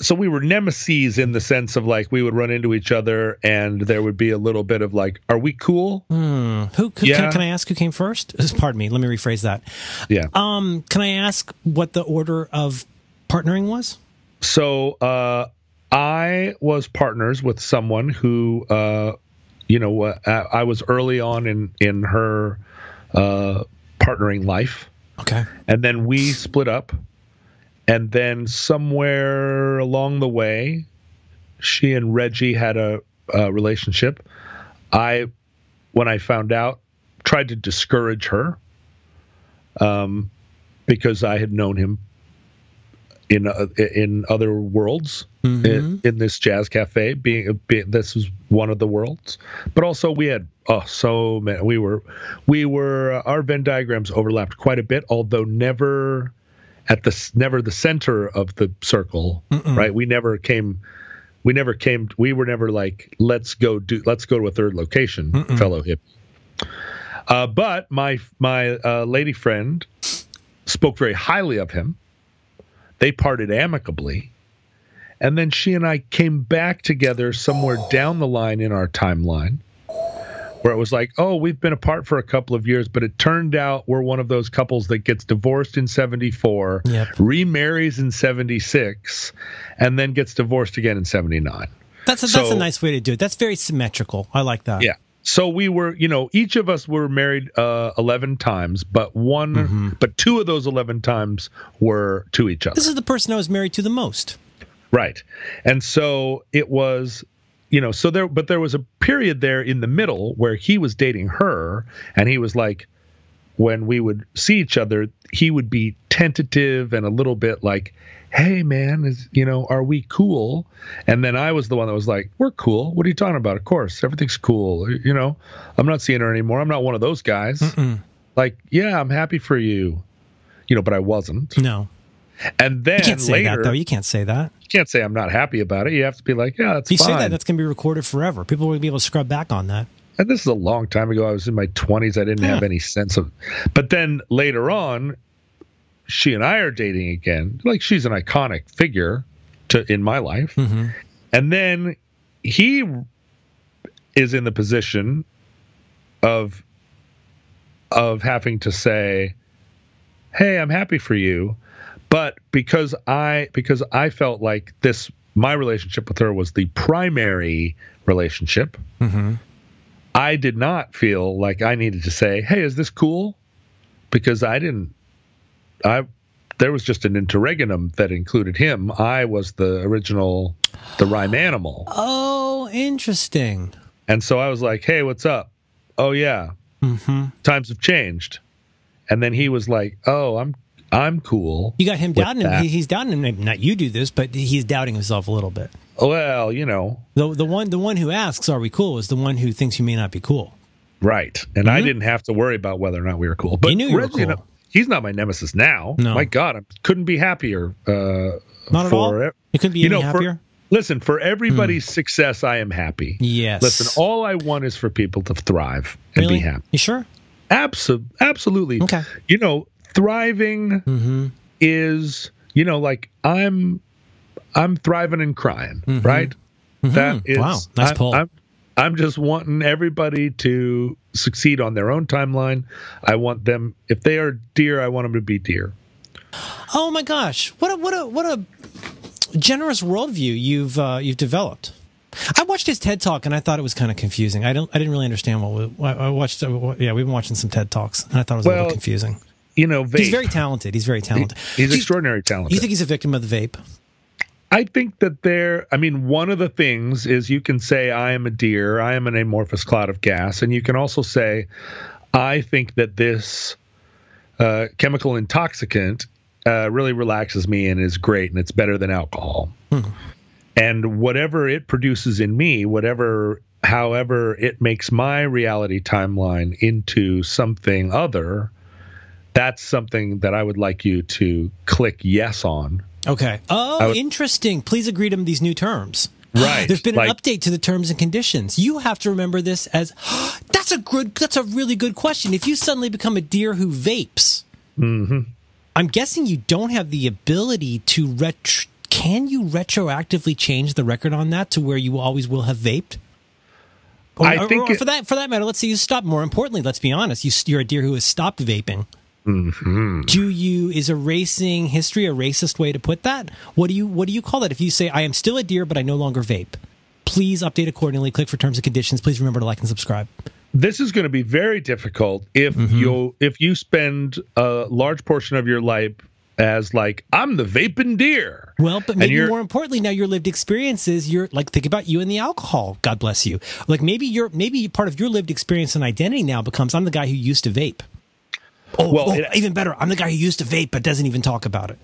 so we were nemesis in the sense of like we would run into each other, and there would be a little bit of like, "Are we cool?" who? who Yeah. can, can I ask who came first? Pardon me. Let me rephrase that. Yeah. Um, can I ask what the order of partnering was? So uh, I was partners with someone who, uh, you know, uh, I I was early on in in her uh, partnering life, Okay. and then we split up, and then somewhere along the way, she and Reggie had a, a relationship. I, when I found out, tried to discourage her, um, because I had known him in uh, in other worlds in, in this jazz cafe. Being, being this was one of the worlds, but also we had oh so many. We were we were our Venn diagrams overlapped quite a bit, although never at the never the center of the circle. Right, we never came. We never came. We were never like let's go do let's go to a third location, fellow hippie. Uh, but my my uh, lady friend spoke very highly of him. They parted amicably. And then she and I came back together somewhere down the line in our timeline where it was like, oh, we've been apart for a couple of years, but it turned out we're one of those couples that gets divorced in 74, Yep. remarries in 76, and then gets divorced again in 79. That's a, that's a nice way to do it. That's very symmetrical. I like that. Yeah. So we were, you know, each of us were married uh, 11 times, but one, but two of those 11 times were to each other. This is the person I was married to the most. Right. And so it was, you know, so there, but there was a period there in the middle where he was dating her and he was like, when we would see each other, he would be tentative and a little bit like, hey, man, is, you know, are we cool? And then I was the one that was like, we're cool. What are you talking about? Of course, everything's cool. You know, I'm not seeing her anymore. I'm not one of those guys. Like, yeah, I'm happy for you. You know, but I wasn't. No, And then you can't say later, that though. You can't say that. you can't say I'm not happy about it. You have to be like, yeah, that's If you fine. say that, that's going to be recorded forever. People will be able to scrub back on that. and this is a long time ago. I was in my 20s. I didn't have any sense of. But then later on, she and I are dating again. Like she's an iconic figure to in my life. Mm-hmm. And then he is in the position of of having to say, "Hey, I'm happy for you," but because I because I felt like this my relationship with her was the primary relationship. Mm-hmm. I did not feel like I needed to say, "Hey, is this cool?" Because I didn't. I there was just an interregnum that included him. I was the original, the rhyme animal, Oh, interesting. and so I was like, "Hey, what's up?" Oh yeah, Mm-hmm. times have changed. And then he was like, "Oh, I'm I'm cool." You got him doubting him. He, he's doubting him. Not you do this, but he's doubting himself a little bit. Well, you know, The the one the one who asks, "Are we cool?" is the one who thinks you may not be cool. right. And I didn't have to worry about whether or not we were cool. But Mm-hmm. knew you were cool. know, he's not my nemesis now. No. My God, I couldn't be happier. Uh, Not at for all. it. You couldn't be You any know, for- happier. Listen, for everybody's success, I am happy. yes. Listen, all I want is for people to thrive and really? be happy. You sure? Absolutely, absolutely. Okay. You know, thriving Mm-hmm. is, you know, like I'm, I'm thriving and crying, right? That is Mm-hmm. Wow, nice I'm, pull. I'm, I'm just wanting everybody to succeed on their own timeline. I want them, if they are dear, I want them to be dear. Oh my gosh! What a what a what a generous worldview you've uh, you've developed. I watched his TED talk and I thought it was kind of confusing. I don't I didn't really understand what we, I watched. uh, Yeah, we've been watching some TED talks and I thought it was a little confusing. You know, vape. He's very talented. He's very talented. He's Do you- extraordinarily talented. you think he's a victim of the vape? I think that there, I mean, one of the things is you can say, I am a deer, I am an amorphous cloud of gas. And you can also say, I think that this uh, chemical intoxicant uh, really relaxes me and is great and it's better than alcohol. Hmm. And whatever it produces in me, whatever, however, it makes my reality timeline into something other, that's something that I would like you to click yes on. Okay. Oh, would, interesting. Please agree to these new terms. Right. There's been an like, update to the terms and conditions. You have to remember this as that's a good that's a really good question. If you suddenly become a deer who vapes, mm-hmm. I'm guessing you don't have the ability to ret- can you retroactively change the record on that to where you always will have vaped? Or, I think or, or it, for that for that matter, let's say you stop. More importantly, let's be honest, you, you're a deer who has stopped vaping. Mm-hmm. Do you is erasing history a racist way to put that? What do you what do you call that? If you say I am still a deer but I no longer vape, please update accordingly. Click for terms and conditions. Please remember to like and subscribe. This is going to be very difficult if mm-hmm. you if you spend a large portion of your life as like I'm the vaping deer. Well, but maybe more importantly, now your lived experiences. You're like think about you and the alcohol. God bless you. Like maybe you're maybe part of your lived experience and identity now becomes I'm the guy who used to vape. Oh, well, oh, it, even better, I'm the guy who used to vape but doesn't even talk about it.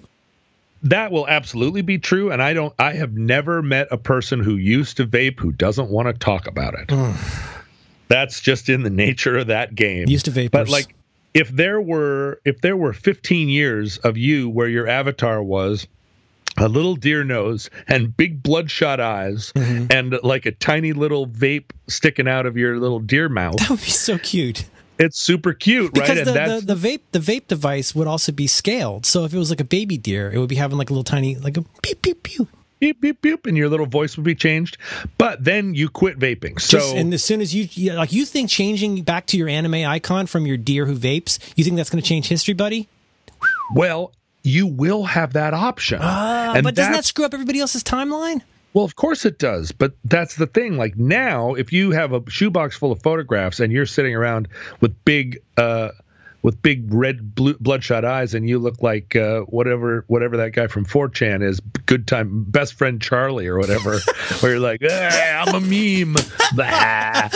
That will absolutely be true, and I don't. I have never met a person who used to vape who doesn't want to talk about it. That's just in the nature of that game. Used to vape, but like if there were if there were 15 years of you where your avatar was a little deer nose and big bloodshot eyes mm-hmm. and like a tiny little vape sticking out of your little deer mouth. That would be so cute. It's super cute, because right? The, the, the, vape the vape device would also be scaled. So if it was like a baby deer, it would be having like a little tiny like a pew pew pew. Beep beep beep, and your little voice would be changed. But then you quit vaping. So Just, and as soon as you like, you think changing back to your anime icon from your deer who vapes, you think that's going to change history, buddy? Well, you will have that option. Uh, but doesn't that screw up everybody else's timeline? Well, of course it does, but that's the thing. Like now, if you have a shoebox full of photographs and you're sitting around with big, uh, with big red blue, bloodshot eyes, and you look like uh, whatever whatever that guy from 4chan is, good time best friend Charlie or whatever, where you're like, ah, I'm a meme. best,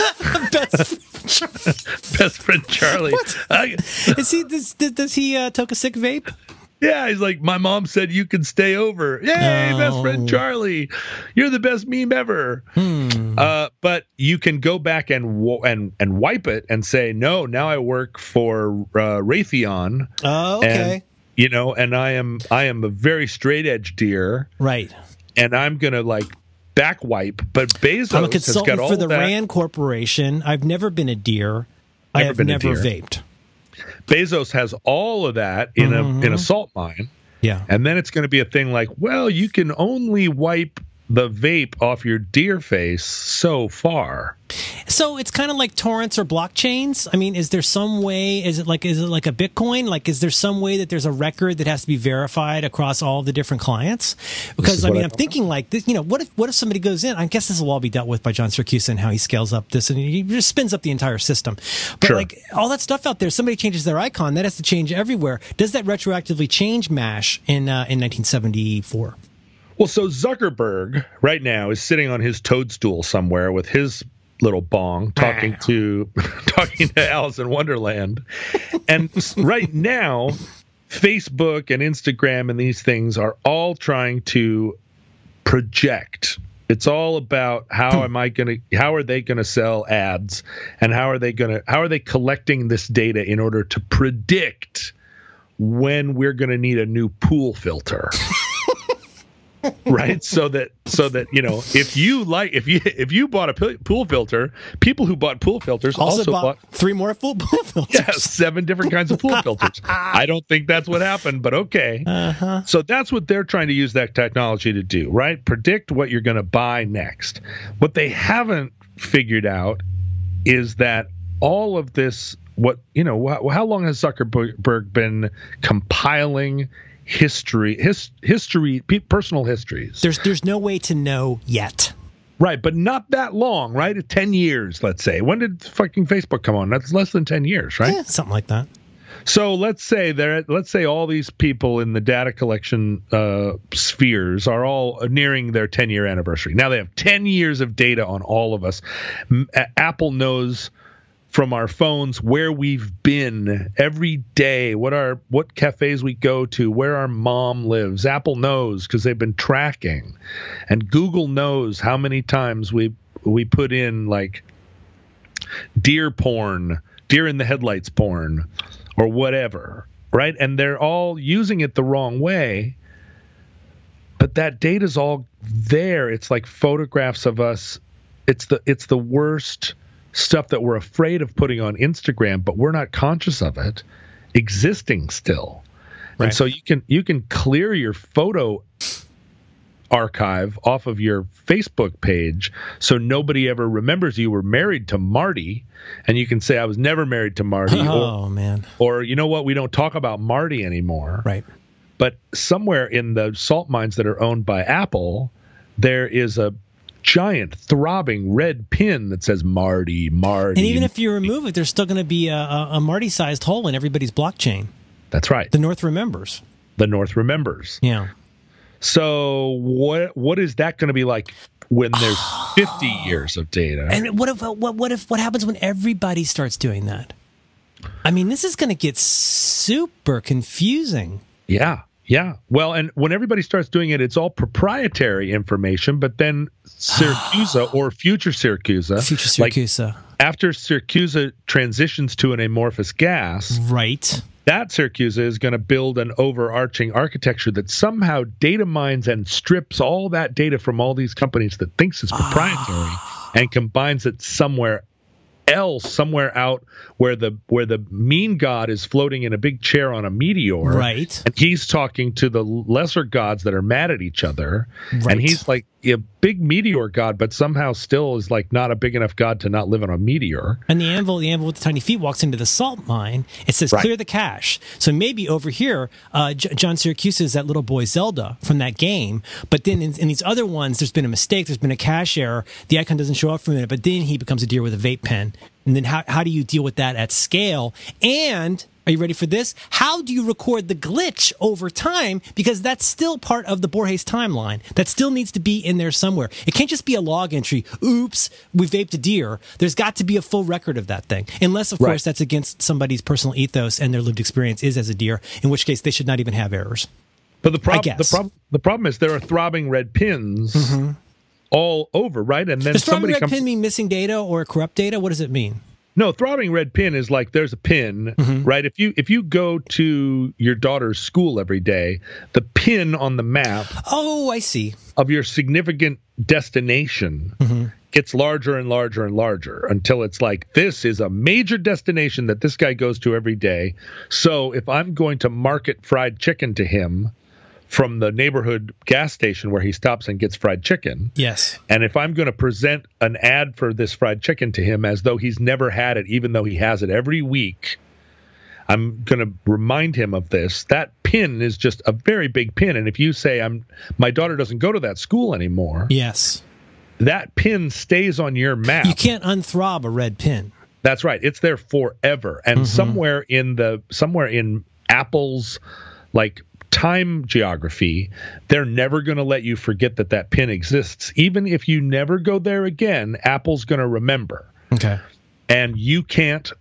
best friend Charlie. I, is he does, does he uh, toke a sick vape? Yeah, he's like, my mom said you can stay over. Yay, oh. best friend Charlie, you're the best meme ever. Hmm. Uh, but you can go back and and and wipe it and say, no, now I work for uh, Raytheon. Oh, okay. And, you know, and I am I am a very straight edge deer. Right. And I'm gonna like back wipe, but Bezos I'm a consultant for the that. Rand Corporation. I've never been a deer. Never I have never vaped. Bezos has all of that in mm-hmm. a in a salt mine. Yeah. And then it's going to be a thing like, well, you can only wipe the vape off your deer face so far. So it's kind of like torrents or blockchains. I mean, is there some way? Is it like is it like a Bitcoin? Like, is there some way that there's a record that has to be verified across all the different clients? Because I mean, I, am thinking like this. You know, what if what if somebody goes in? I guess this will all be dealt with by John Siracusa and how he scales up this and he just spins up the entire system. But sure. like all that stuff out there, somebody changes their icon, that has to change everywhere. Does that retroactively change Mash in uh, in 1974? Well, so Zuckerberg right now is sitting on his toadstool somewhere with his little bong talking to talking to Alice in Wonderland. And right now, Facebook and Instagram and these things are all trying to project. It's all about how am I going to how are they going to sell ads and how are they going to how are they collecting this data in order to predict when we're going to need a new pool filter. right? So that so that you know if you like if you if you bought a pool filter people who bought pool filters also, also bought, bought, three more pool filters. Yeah seven different kinds of pool filters. I don't think that's what happened but okay. Uh-huh. so that's what they're trying to use that technology to do right? Predict what you're going to buy next. What they haven't figured out is that all of this what you know how long has zuckerberg been compiling history, his, history, personal histories. There's there's no way to know yet. Right, but not that long, right? 10 years, let's say. When did fucking Facebook come on? That's less than 10 years, right? Yeah, something like that. So let's say there, let's say all these people in the data collection uh, spheres are all nearing their 10 year anniversary. Now they have 10 years of data on all of us. M- Apple knows from our phones where we've been every day, what our what cafes we go to, where our mom lives. Apple knows because they've been tracking, and Google knows how many times we we put in like deer porn, deer in the headlights porn, or whatever, right? And they're all using it the wrong way. But that data's all there. It's like photographs of us. It's the it's the worst stuff that we're afraid of putting on Instagram, but we're not conscious of it existing still. Right. And so you can you can clear your photo archive off of your Facebook page so nobody ever remembers you were married to Marty. And you can say I was never married to Marty oh or, man. or you know what? We don't talk about Marty anymore. Right. But somewhere in the salt mines that are owned by Apple there is a giant throbbing red pin that says Marty, Marty. And even if you remove it, there's still going to be a, a, Marty sized hole in everybody's blockchain. That's right. The North remembers. The North remembers. Yeah. So what what is that going to be like when there's 50 years of data? And what if what what if what happens when everybody starts doing that? I mean, this is going to get super confusing. Yeah. Yeah. Well, and when everybody starts doing it, it's all proprietary information, but then Siracusa or future Siracusa. Future Siracusa. Like after Siracusa transitions to an amorphous gas. Right. That Siracusa is going to build an overarching architecture that somehow data mines and strips all that data from all these companies that thinks it's ah. proprietary oh. and combines it somewhere else somewhere out where the where the mean god is floating in a big chair on a meteor. Right. And he's talking to the lesser gods that are mad at each other. Right. and he's like a big meteor god but somehow still is like not a big enough god to not live on a meteor. And the anvil the anvil with the tiny feet walks into the salt mine. It says right. clear the cache. So maybe over here uh, J- john siracusa is that little boy zelda from that game. But then in, in, these other ones there's been a mistake. There's been a cache error. The icon doesn't show up for a minute but then he becomes a deer with a vape pen. And then how, how do you deal with that at scale? And are you ready for this? How do you record the glitch over time? Because that's still part of the Borges timeline. That still needs to be in there somewhere. It can't just be a log entry. Oops, we vaped a deer. There's got to be a full record of that thing. Unless, of right. course, that's against somebody's personal ethos and their lived experience is as a deer, in which case they should not even have errors. But the problem, the problem, the problem is there are throbbing red pins mm-hmm all over, right? And then does somebody red comes, pin mean missing data or corrupt data? What does it mean? No, throbbing red pin is like there's a pin, mm-hmm. right? If you if you go to your daughter's school every day, the pin on the map. Oh, I see. Of your significant destination mm-hmm. gets larger and larger and larger until it's like this is a major destination that this guy goes to every day. So if I'm going to market fried chicken to him, from the neighborhood gas station where he stops and gets fried chicken. Yes. And if I'm going to present an ad for this fried chicken to him as though he's never had it, even though he has it every week, I'm going to remind him of this. That pin is just a very big pin. And if you say, I'm, my daughter doesn't go to that school anymore. Yes. That pin stays on your map. You can't unthrob a red pin. That's right. It's there forever. And mm-hmm. somewhere in the, somewhere in Apple's like time geography, they're never going to let you forget that that pin exists. Even if you never go there again, Apple's going to remember. Okay. And you can't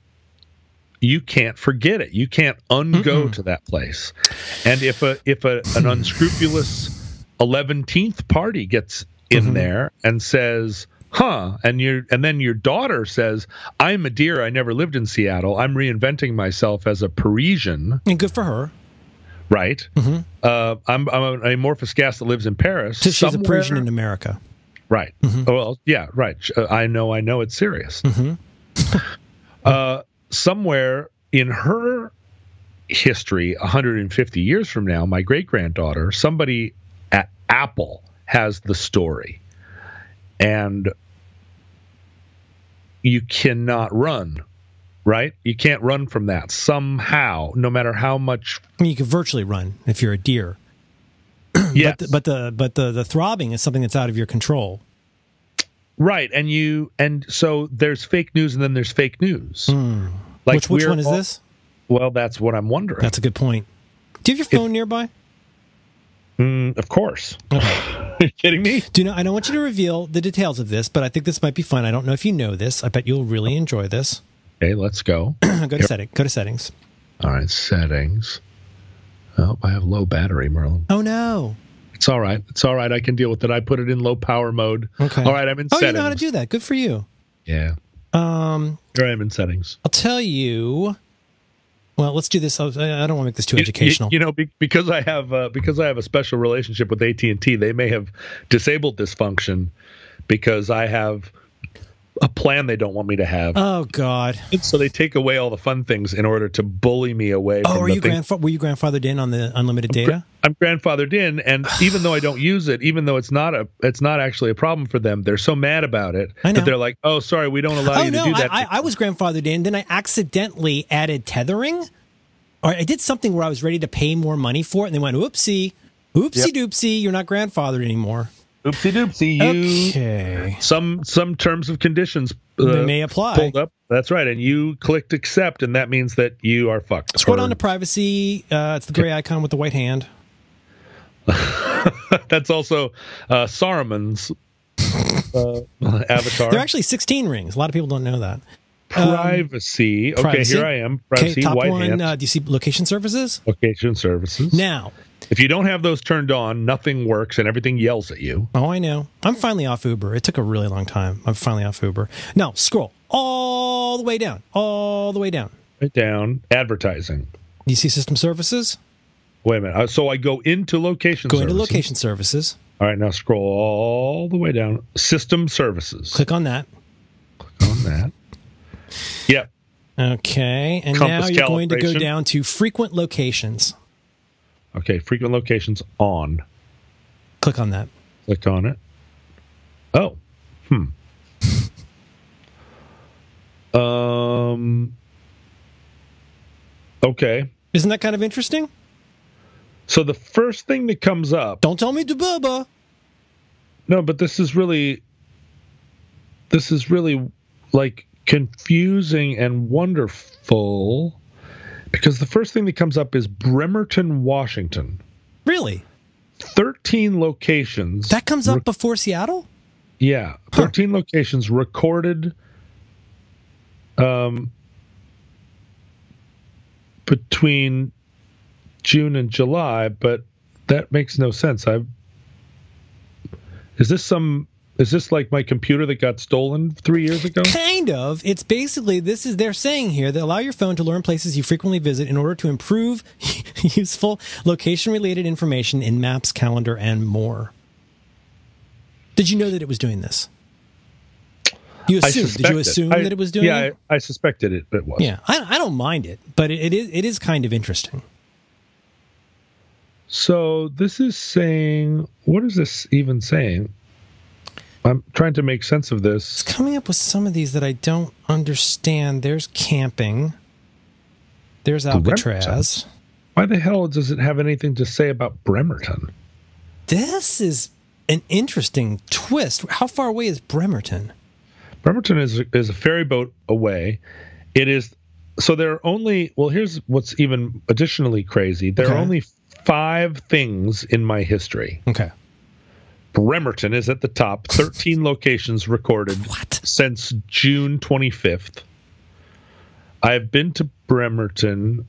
you can't forget it. You can't ungo Mm-mm. to that place. And if a if a an unscrupulous 11th party gets in mm-hmm. there and says, "Huh," and you and then your daughter says, "I'm a deer. I never lived in Seattle. I'm reinventing myself as a Parisian." And good for her right? Mm-hmm. Uh, I'm, I'm an amorphous gas that lives in Paris. So she's a Parisian in America. Right. Mm-hmm. Oh, well, yeah, right. Uh, I know, I know it's serious. Mm-hmm. uh, somewhere in her history, 150 years from now, my great granddaughter, somebody at Apple has the story. And you cannot run right? You can't run from that somehow, no matter how much. I mean, you can virtually run if you're a deer. Yeah, but, but, the but the the throbbing is something that's out of your control. Right, and you and so there's fake news and then there's fake news. Mm. Like which which one is all, this? Well, that's what I'm wondering. That's a good point. Do you have your phone nearby? Mm, of course. Are you kidding me? Do not, I don't want you to reveal the details of this, but I think this might be fun. I don't know if you know this. I bet you'll really enjoy this. Okay, let's go. go to setting. Go to settings. All right, settings. Oh, I have low battery, Merlin. Oh no. It's all right. It's all right. I can deal with it. I put it in low power mode. Okay. All right, I'm in oh, settings. you know how to do that. Good for you. Yeah. Um, Here I am in settings. I'll tell you. Well, let's do this. I don't want to make this too educational. You, you know, because I have uh, because I have a special relationship with AT and T, they may have disabled this function because I have a plan they don't want me to have. oh God. so they take away all the fun things in order to bully me away. Oh, from are the you thing- grandfa- were you grandfathered in on the unlimited data? I'm grandfathered in, and even though I don't use it, even though it's not a, it's not actually a problem for them. They're so mad about it I know. that they're like, "Oh, sorry, we don't allow Oh you to do I, that." I, I was grandfathered in. Then I accidentally added tethering, or I did something where I was ready to pay more money for it, and they went, "Oopsie, oopsie doopsie, you're not grandfathered anymore." Oopsie doopsie, you. Okay, Some some terms of conditions uh, they may apply. pulled up. That's right, and you clicked accept, and that means that you are fucked. Scroll down to privacy. Uh, it's the gray icon with the white hand. That's also uh, Saruman's uh, avatar. There are actually 16 rings. A lot of people don't know that. privacy. okay, privacy. here I am. Okay, Privacy, top white one. hand, Uh, do you see location services? location services. Now, If you don't have those turned on, nothing works and everything yells at you. oh, I know. I'm finally off Uber. It took a really long time. I'm finally off Uber. Now, scroll all the way down. All the way down. Right down. Advertising. You see system services? Wait a minute. Uh, So I go into location Go services. into location services. All right, now scroll all the way down. System services. Click on that. Click on that. Yep. Okay. And Compass now you're going to go down to frequent locations. Okay, frequent locations on. Click on that. Click on it. Oh. Hmm. Um. Okay. Isn't that kind of interesting? So the first thing that comes up. Don't tell me to. No, but this is really. This is really like confusing and wonderful because the first thing that comes up is Bremerton, Washington. Really? 13 locations. That comes up before Seattle? Yeah, 13 locations recorded um between June and July, but that makes no sense. I Is this some is this like my computer that got stolen 3 years ago? Kind of. It's basically this is they're saying here that allow your phone to learn places you frequently visit in order to improve useful location related information in maps, calendar, and more. Did you know that it was doing this? You assumed. Did you assume I- that it was doing Yeah, it? I, I suspected it, it was. Yeah, I, I don't mind it, but it, it is it is kind of interesting. So this is saying what is this even saying? I'm trying to make sense of this. It's coming up with some of these that I don't understand. There's camping. There's Alcatraz. Why the hell does it have anything to say about Bremerton? This is an interesting twist. How far away is Bremerton? Bremerton is is a ferry boat away. It is so there are only well here's what's even additionally crazy. There are only five things in my history. Okay. Bremerton is at the top, 13 locations recorded What? since June 25th. I've been to Bremerton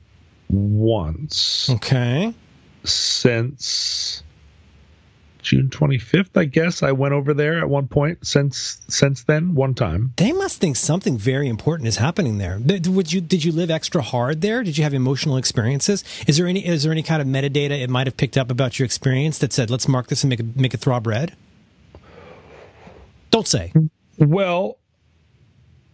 once Okay. since June 25th, I guess. I went over there at one point since since then one time. They must think something very important is happening there. Did would you did you live extra hard there? Did you have emotional experiences? Is there any is there any kind of metadata it might have picked up about your experience that said, "Let's mark this and make it make it throb red"? Don't say. Well,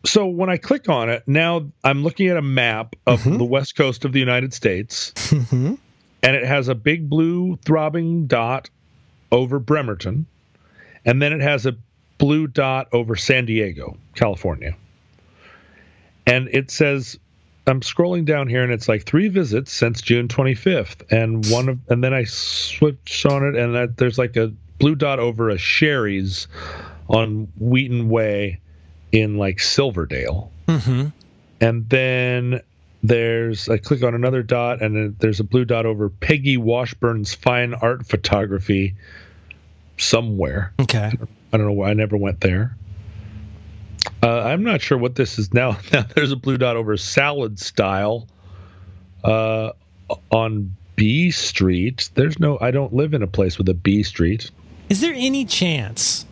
so when I click on it, now I'm looking at a map of the west coast of the United States, Mhm. and it has a big blue throbbing dot over Bremerton, and then it has a blue dot over San Diego, California. And it says, I'm scrolling down here, and it's like three visits since June 25th, and one of, and then I switch on it, and that, there's like a blue dot over a Sherry's on Wheaton Way in like Silverdale. Mm-hmm. And then there's I click on another dot, and there's a blue dot over Peggy Washburn's fine art photography somewhere. Okay. I don't know why I never went there. Uh, I'm not sure what this is now. Now there's a blue dot over salad style uh, on B Street. There's no. I don't live in a place with a B Street. Is there any chance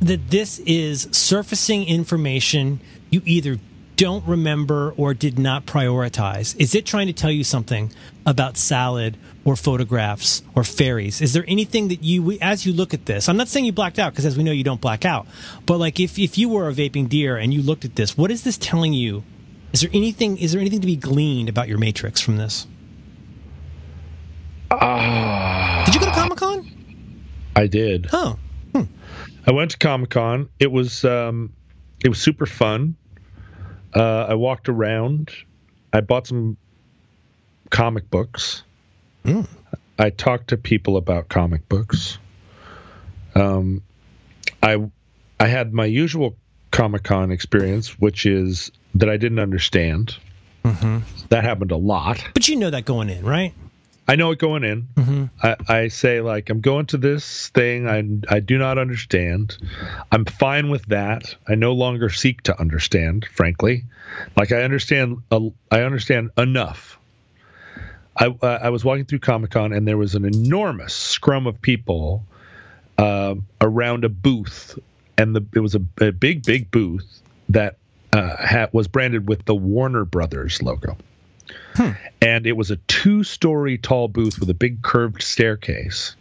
that this is surfacing information you either don't remember or did not prioritize? Is it trying to tell you something about salad or photographs or fairies? Is there anything that you, as you look at this, I'm not saying you blacked out because as we know you don't black out, but like if, if you were a vaping deer and you looked at this, what is this telling you? Is there anything, is there anything to be gleaned about your matrix from this? Ah, Did you go to Comic Con? I did. Oh, I went to Comic Con. It was um, it was super fun. Uh, I walked around. I bought some comic books. Mm. I talked to people about comic books. Um, I I had my usual Comic Con experience, which is that I didn't understand. That happened a lot. but you know that going in, right? I know it going in. Mm-hmm. I, I say like I'm going to this thing I I do not understand. I'm fine with that. I no longer seek to understand. Frankly, like I understand. Uh, I understand enough. I uh, I was walking through Comic Con and there was an enormous scrum of people uh, around a booth, and the it was a, a big big booth that uh, had, was branded with the Warner Brothers logo and it was a two-story tall booth with a big curved staircase.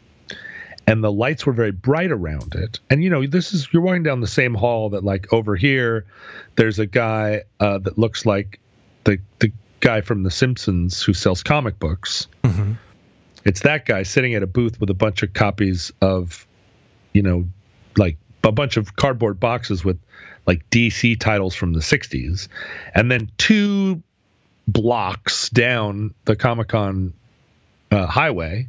And the lights were very bright around it. And you know this is you're walking down the same hall that like over here there's a guy uh, that looks like the the guy from the simpsons who sells comic books. Mm-hmm. it's that guy sitting at a booth with a bunch of copies of you know like a bunch of cardboard boxes with like dc titles from the 60s and then two blocks down the Comic Con uh, highway,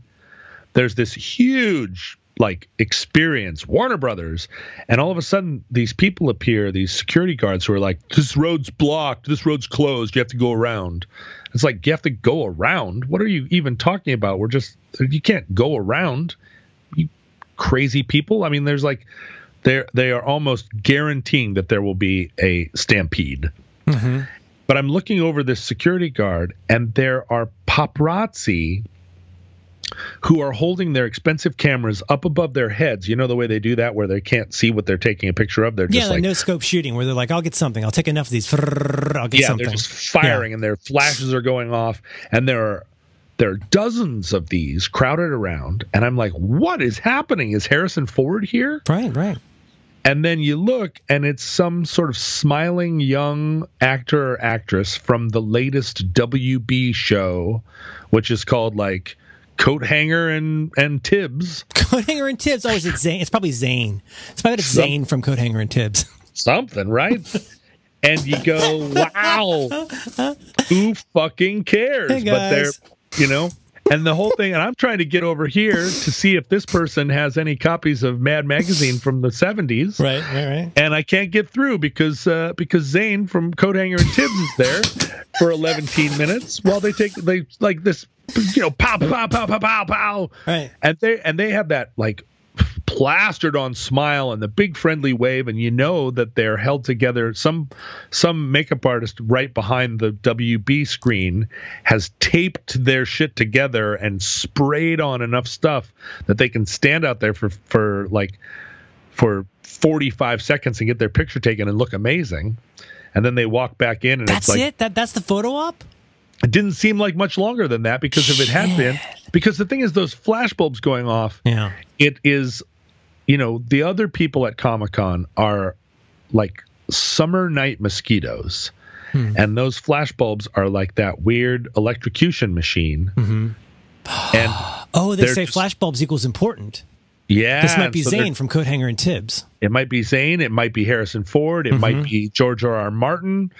there's this huge like experience Warner Brothers, and all of a sudden these people appear, these security guards who are like, "This road's blocked. This road's closed. You have to go around." It's like you have to go around. What are you even talking about? We're just you can't go around. You crazy people. I mean, there's like they they are almost guaranteeing that there will be a stampede but I'm looking over this security guard, and there are paparazzi who are holding their expensive cameras up above their heads. You know the way they do that, where they can't see what they're taking a picture of. They're Yeah, just like like, no scope shooting where they're like, I'll get something. I'll take enough of these. I'll get yeah, something. they're just firing, and their flashes are going off, and there are there are dozens of these crowded around, and I'm like, what is happening? Is Harrison Ford here? Right, right. And then you look, and it's some sort of smiling young actor or actress from the latest WB show, which is called like Coat Hanger and and Tibbs, Coat Hanger and Tibbs. Oh, is it Zane? It's probably Zane. It's probably Some- Zane from Coat Hanger and Tibbs. something, right? and you go, wow, who fucking cares? Hey, but they're, you know. And the whole thing, and I'm trying to get over here to see if this person has any copies of Mad Magazine from the 70s. Right, right, right. and I can't get through because uh, because Zane from Coat Hanger and Tibbs is there for 11 minutes while they take they like this you know pow pow pow pow pow pow Right. and they and they have that like plastered on smile and the big friendly wave and you know that they're held together some some makeup artist right behind the WB screen has taped their shit together and sprayed on enough stuff that they can stand out there for for like for 45 seconds and get their picture taken and look amazing and then they walk back in and That's it's like it. That that's the photo op. it didn't seem like much longer than that because if it had been because the thing is those flash bulbs going off Yeah. it is you know the other people at comic-con are like summer night mosquitoes Hmm. and those flash bulbs are like that weird electrocution machine and Oh, they say just- flash bulbs equals important. yeah This might be so Zane from Coat Hanger and Tibbs. it might be Zane, it might be Harrison Ford, it Mm-hmm. might be George R. R. Martin,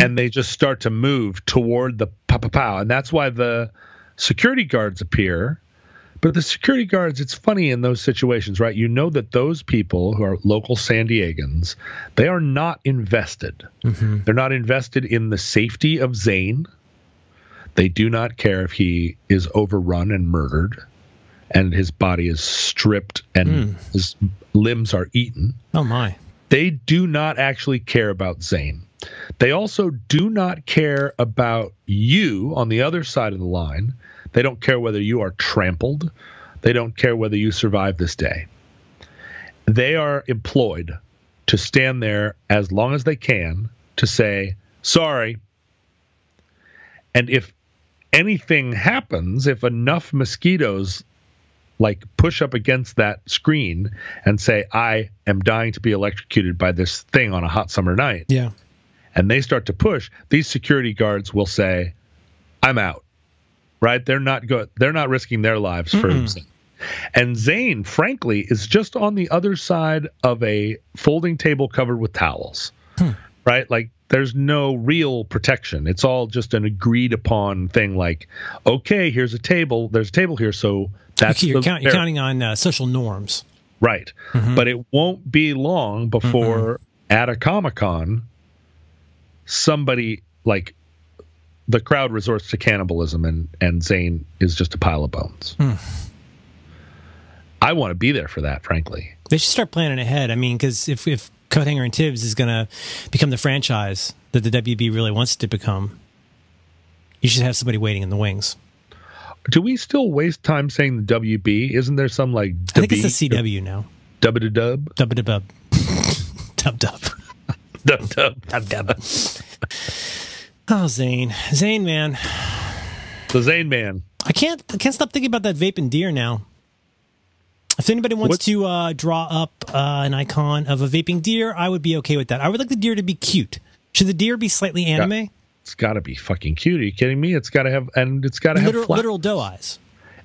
and they just start to move toward the pow pow pow, and that's why the security guards appear But the security guards, it's funny in those situations, right? You know that those people who are local San Diegans, they are not invested. Mm-hmm. They're not invested in the safety of Zane. They do not care if he is overrun and murdered and his body is stripped and mm. his limbs are eaten. Oh, my. They do not actually care about Zane. They also do not care about you on the other side of the line they don't care whether you are trampled. They don't care whether you survive this day. They are employed to stand there as long as they can to say, sorry. And if anything happens, if enough mosquitoes like push up against that screen and say, I am dying to be electrocuted by this thing on a hot summer night. Yeah. And they start to push, these security guards will say, I'm out right? They're not good. They're not risking their lives for mm Zane. And Zane, frankly, is just on the other side of a folding table covered with towels, hmm. right? Like there's no real protection. It's all just an agreed upon thing. Like, okay, here's a table. There's a table here, so that's you're, count, you're counting on uh, social norms, right? Mm-hmm. But it won't be long before mm-hmm. at a comic con somebody like the crowd resorts to cannibalism, and and Zane is just a pile of bones. Hmm. I want to be there for that, frankly. They should start planning ahead. I mean, because if if Coathanger and Tibbs is going to become the franchise that the WB really wants to become, you should have somebody waiting in the wings. Do we still waste time saying the WB? Isn't there some like? I think it's the CW now. Dub dub dub. Dub dub dub. Dub dub. Dub dub. Dub dub. Oh, Zane, Zane, man. The Zane man. I can't. I can't stop thinking about that vaping deer now. If anybody wants to uh, draw up uh, an icon of a vaping deer, I would be okay with that. I would like the deer to be cute. Should the deer be slightly anime? Yeah. It's got to be fucking cute. Are you kidding me? It's got to have and it's got to have flat. literal doe eyes.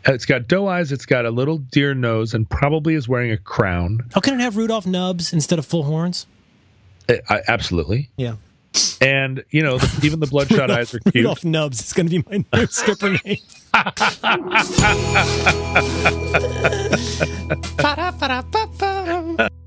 Uh, it's got doe eyes. It's got a little deer nose, and probably is wearing a crown. How can it have Rudolph nubs instead of full horns? Uh, absolutely. Yeah. And you know, the, even the bloodshot eyes are cute. Rudolph Nubs is going to be my new stripper name.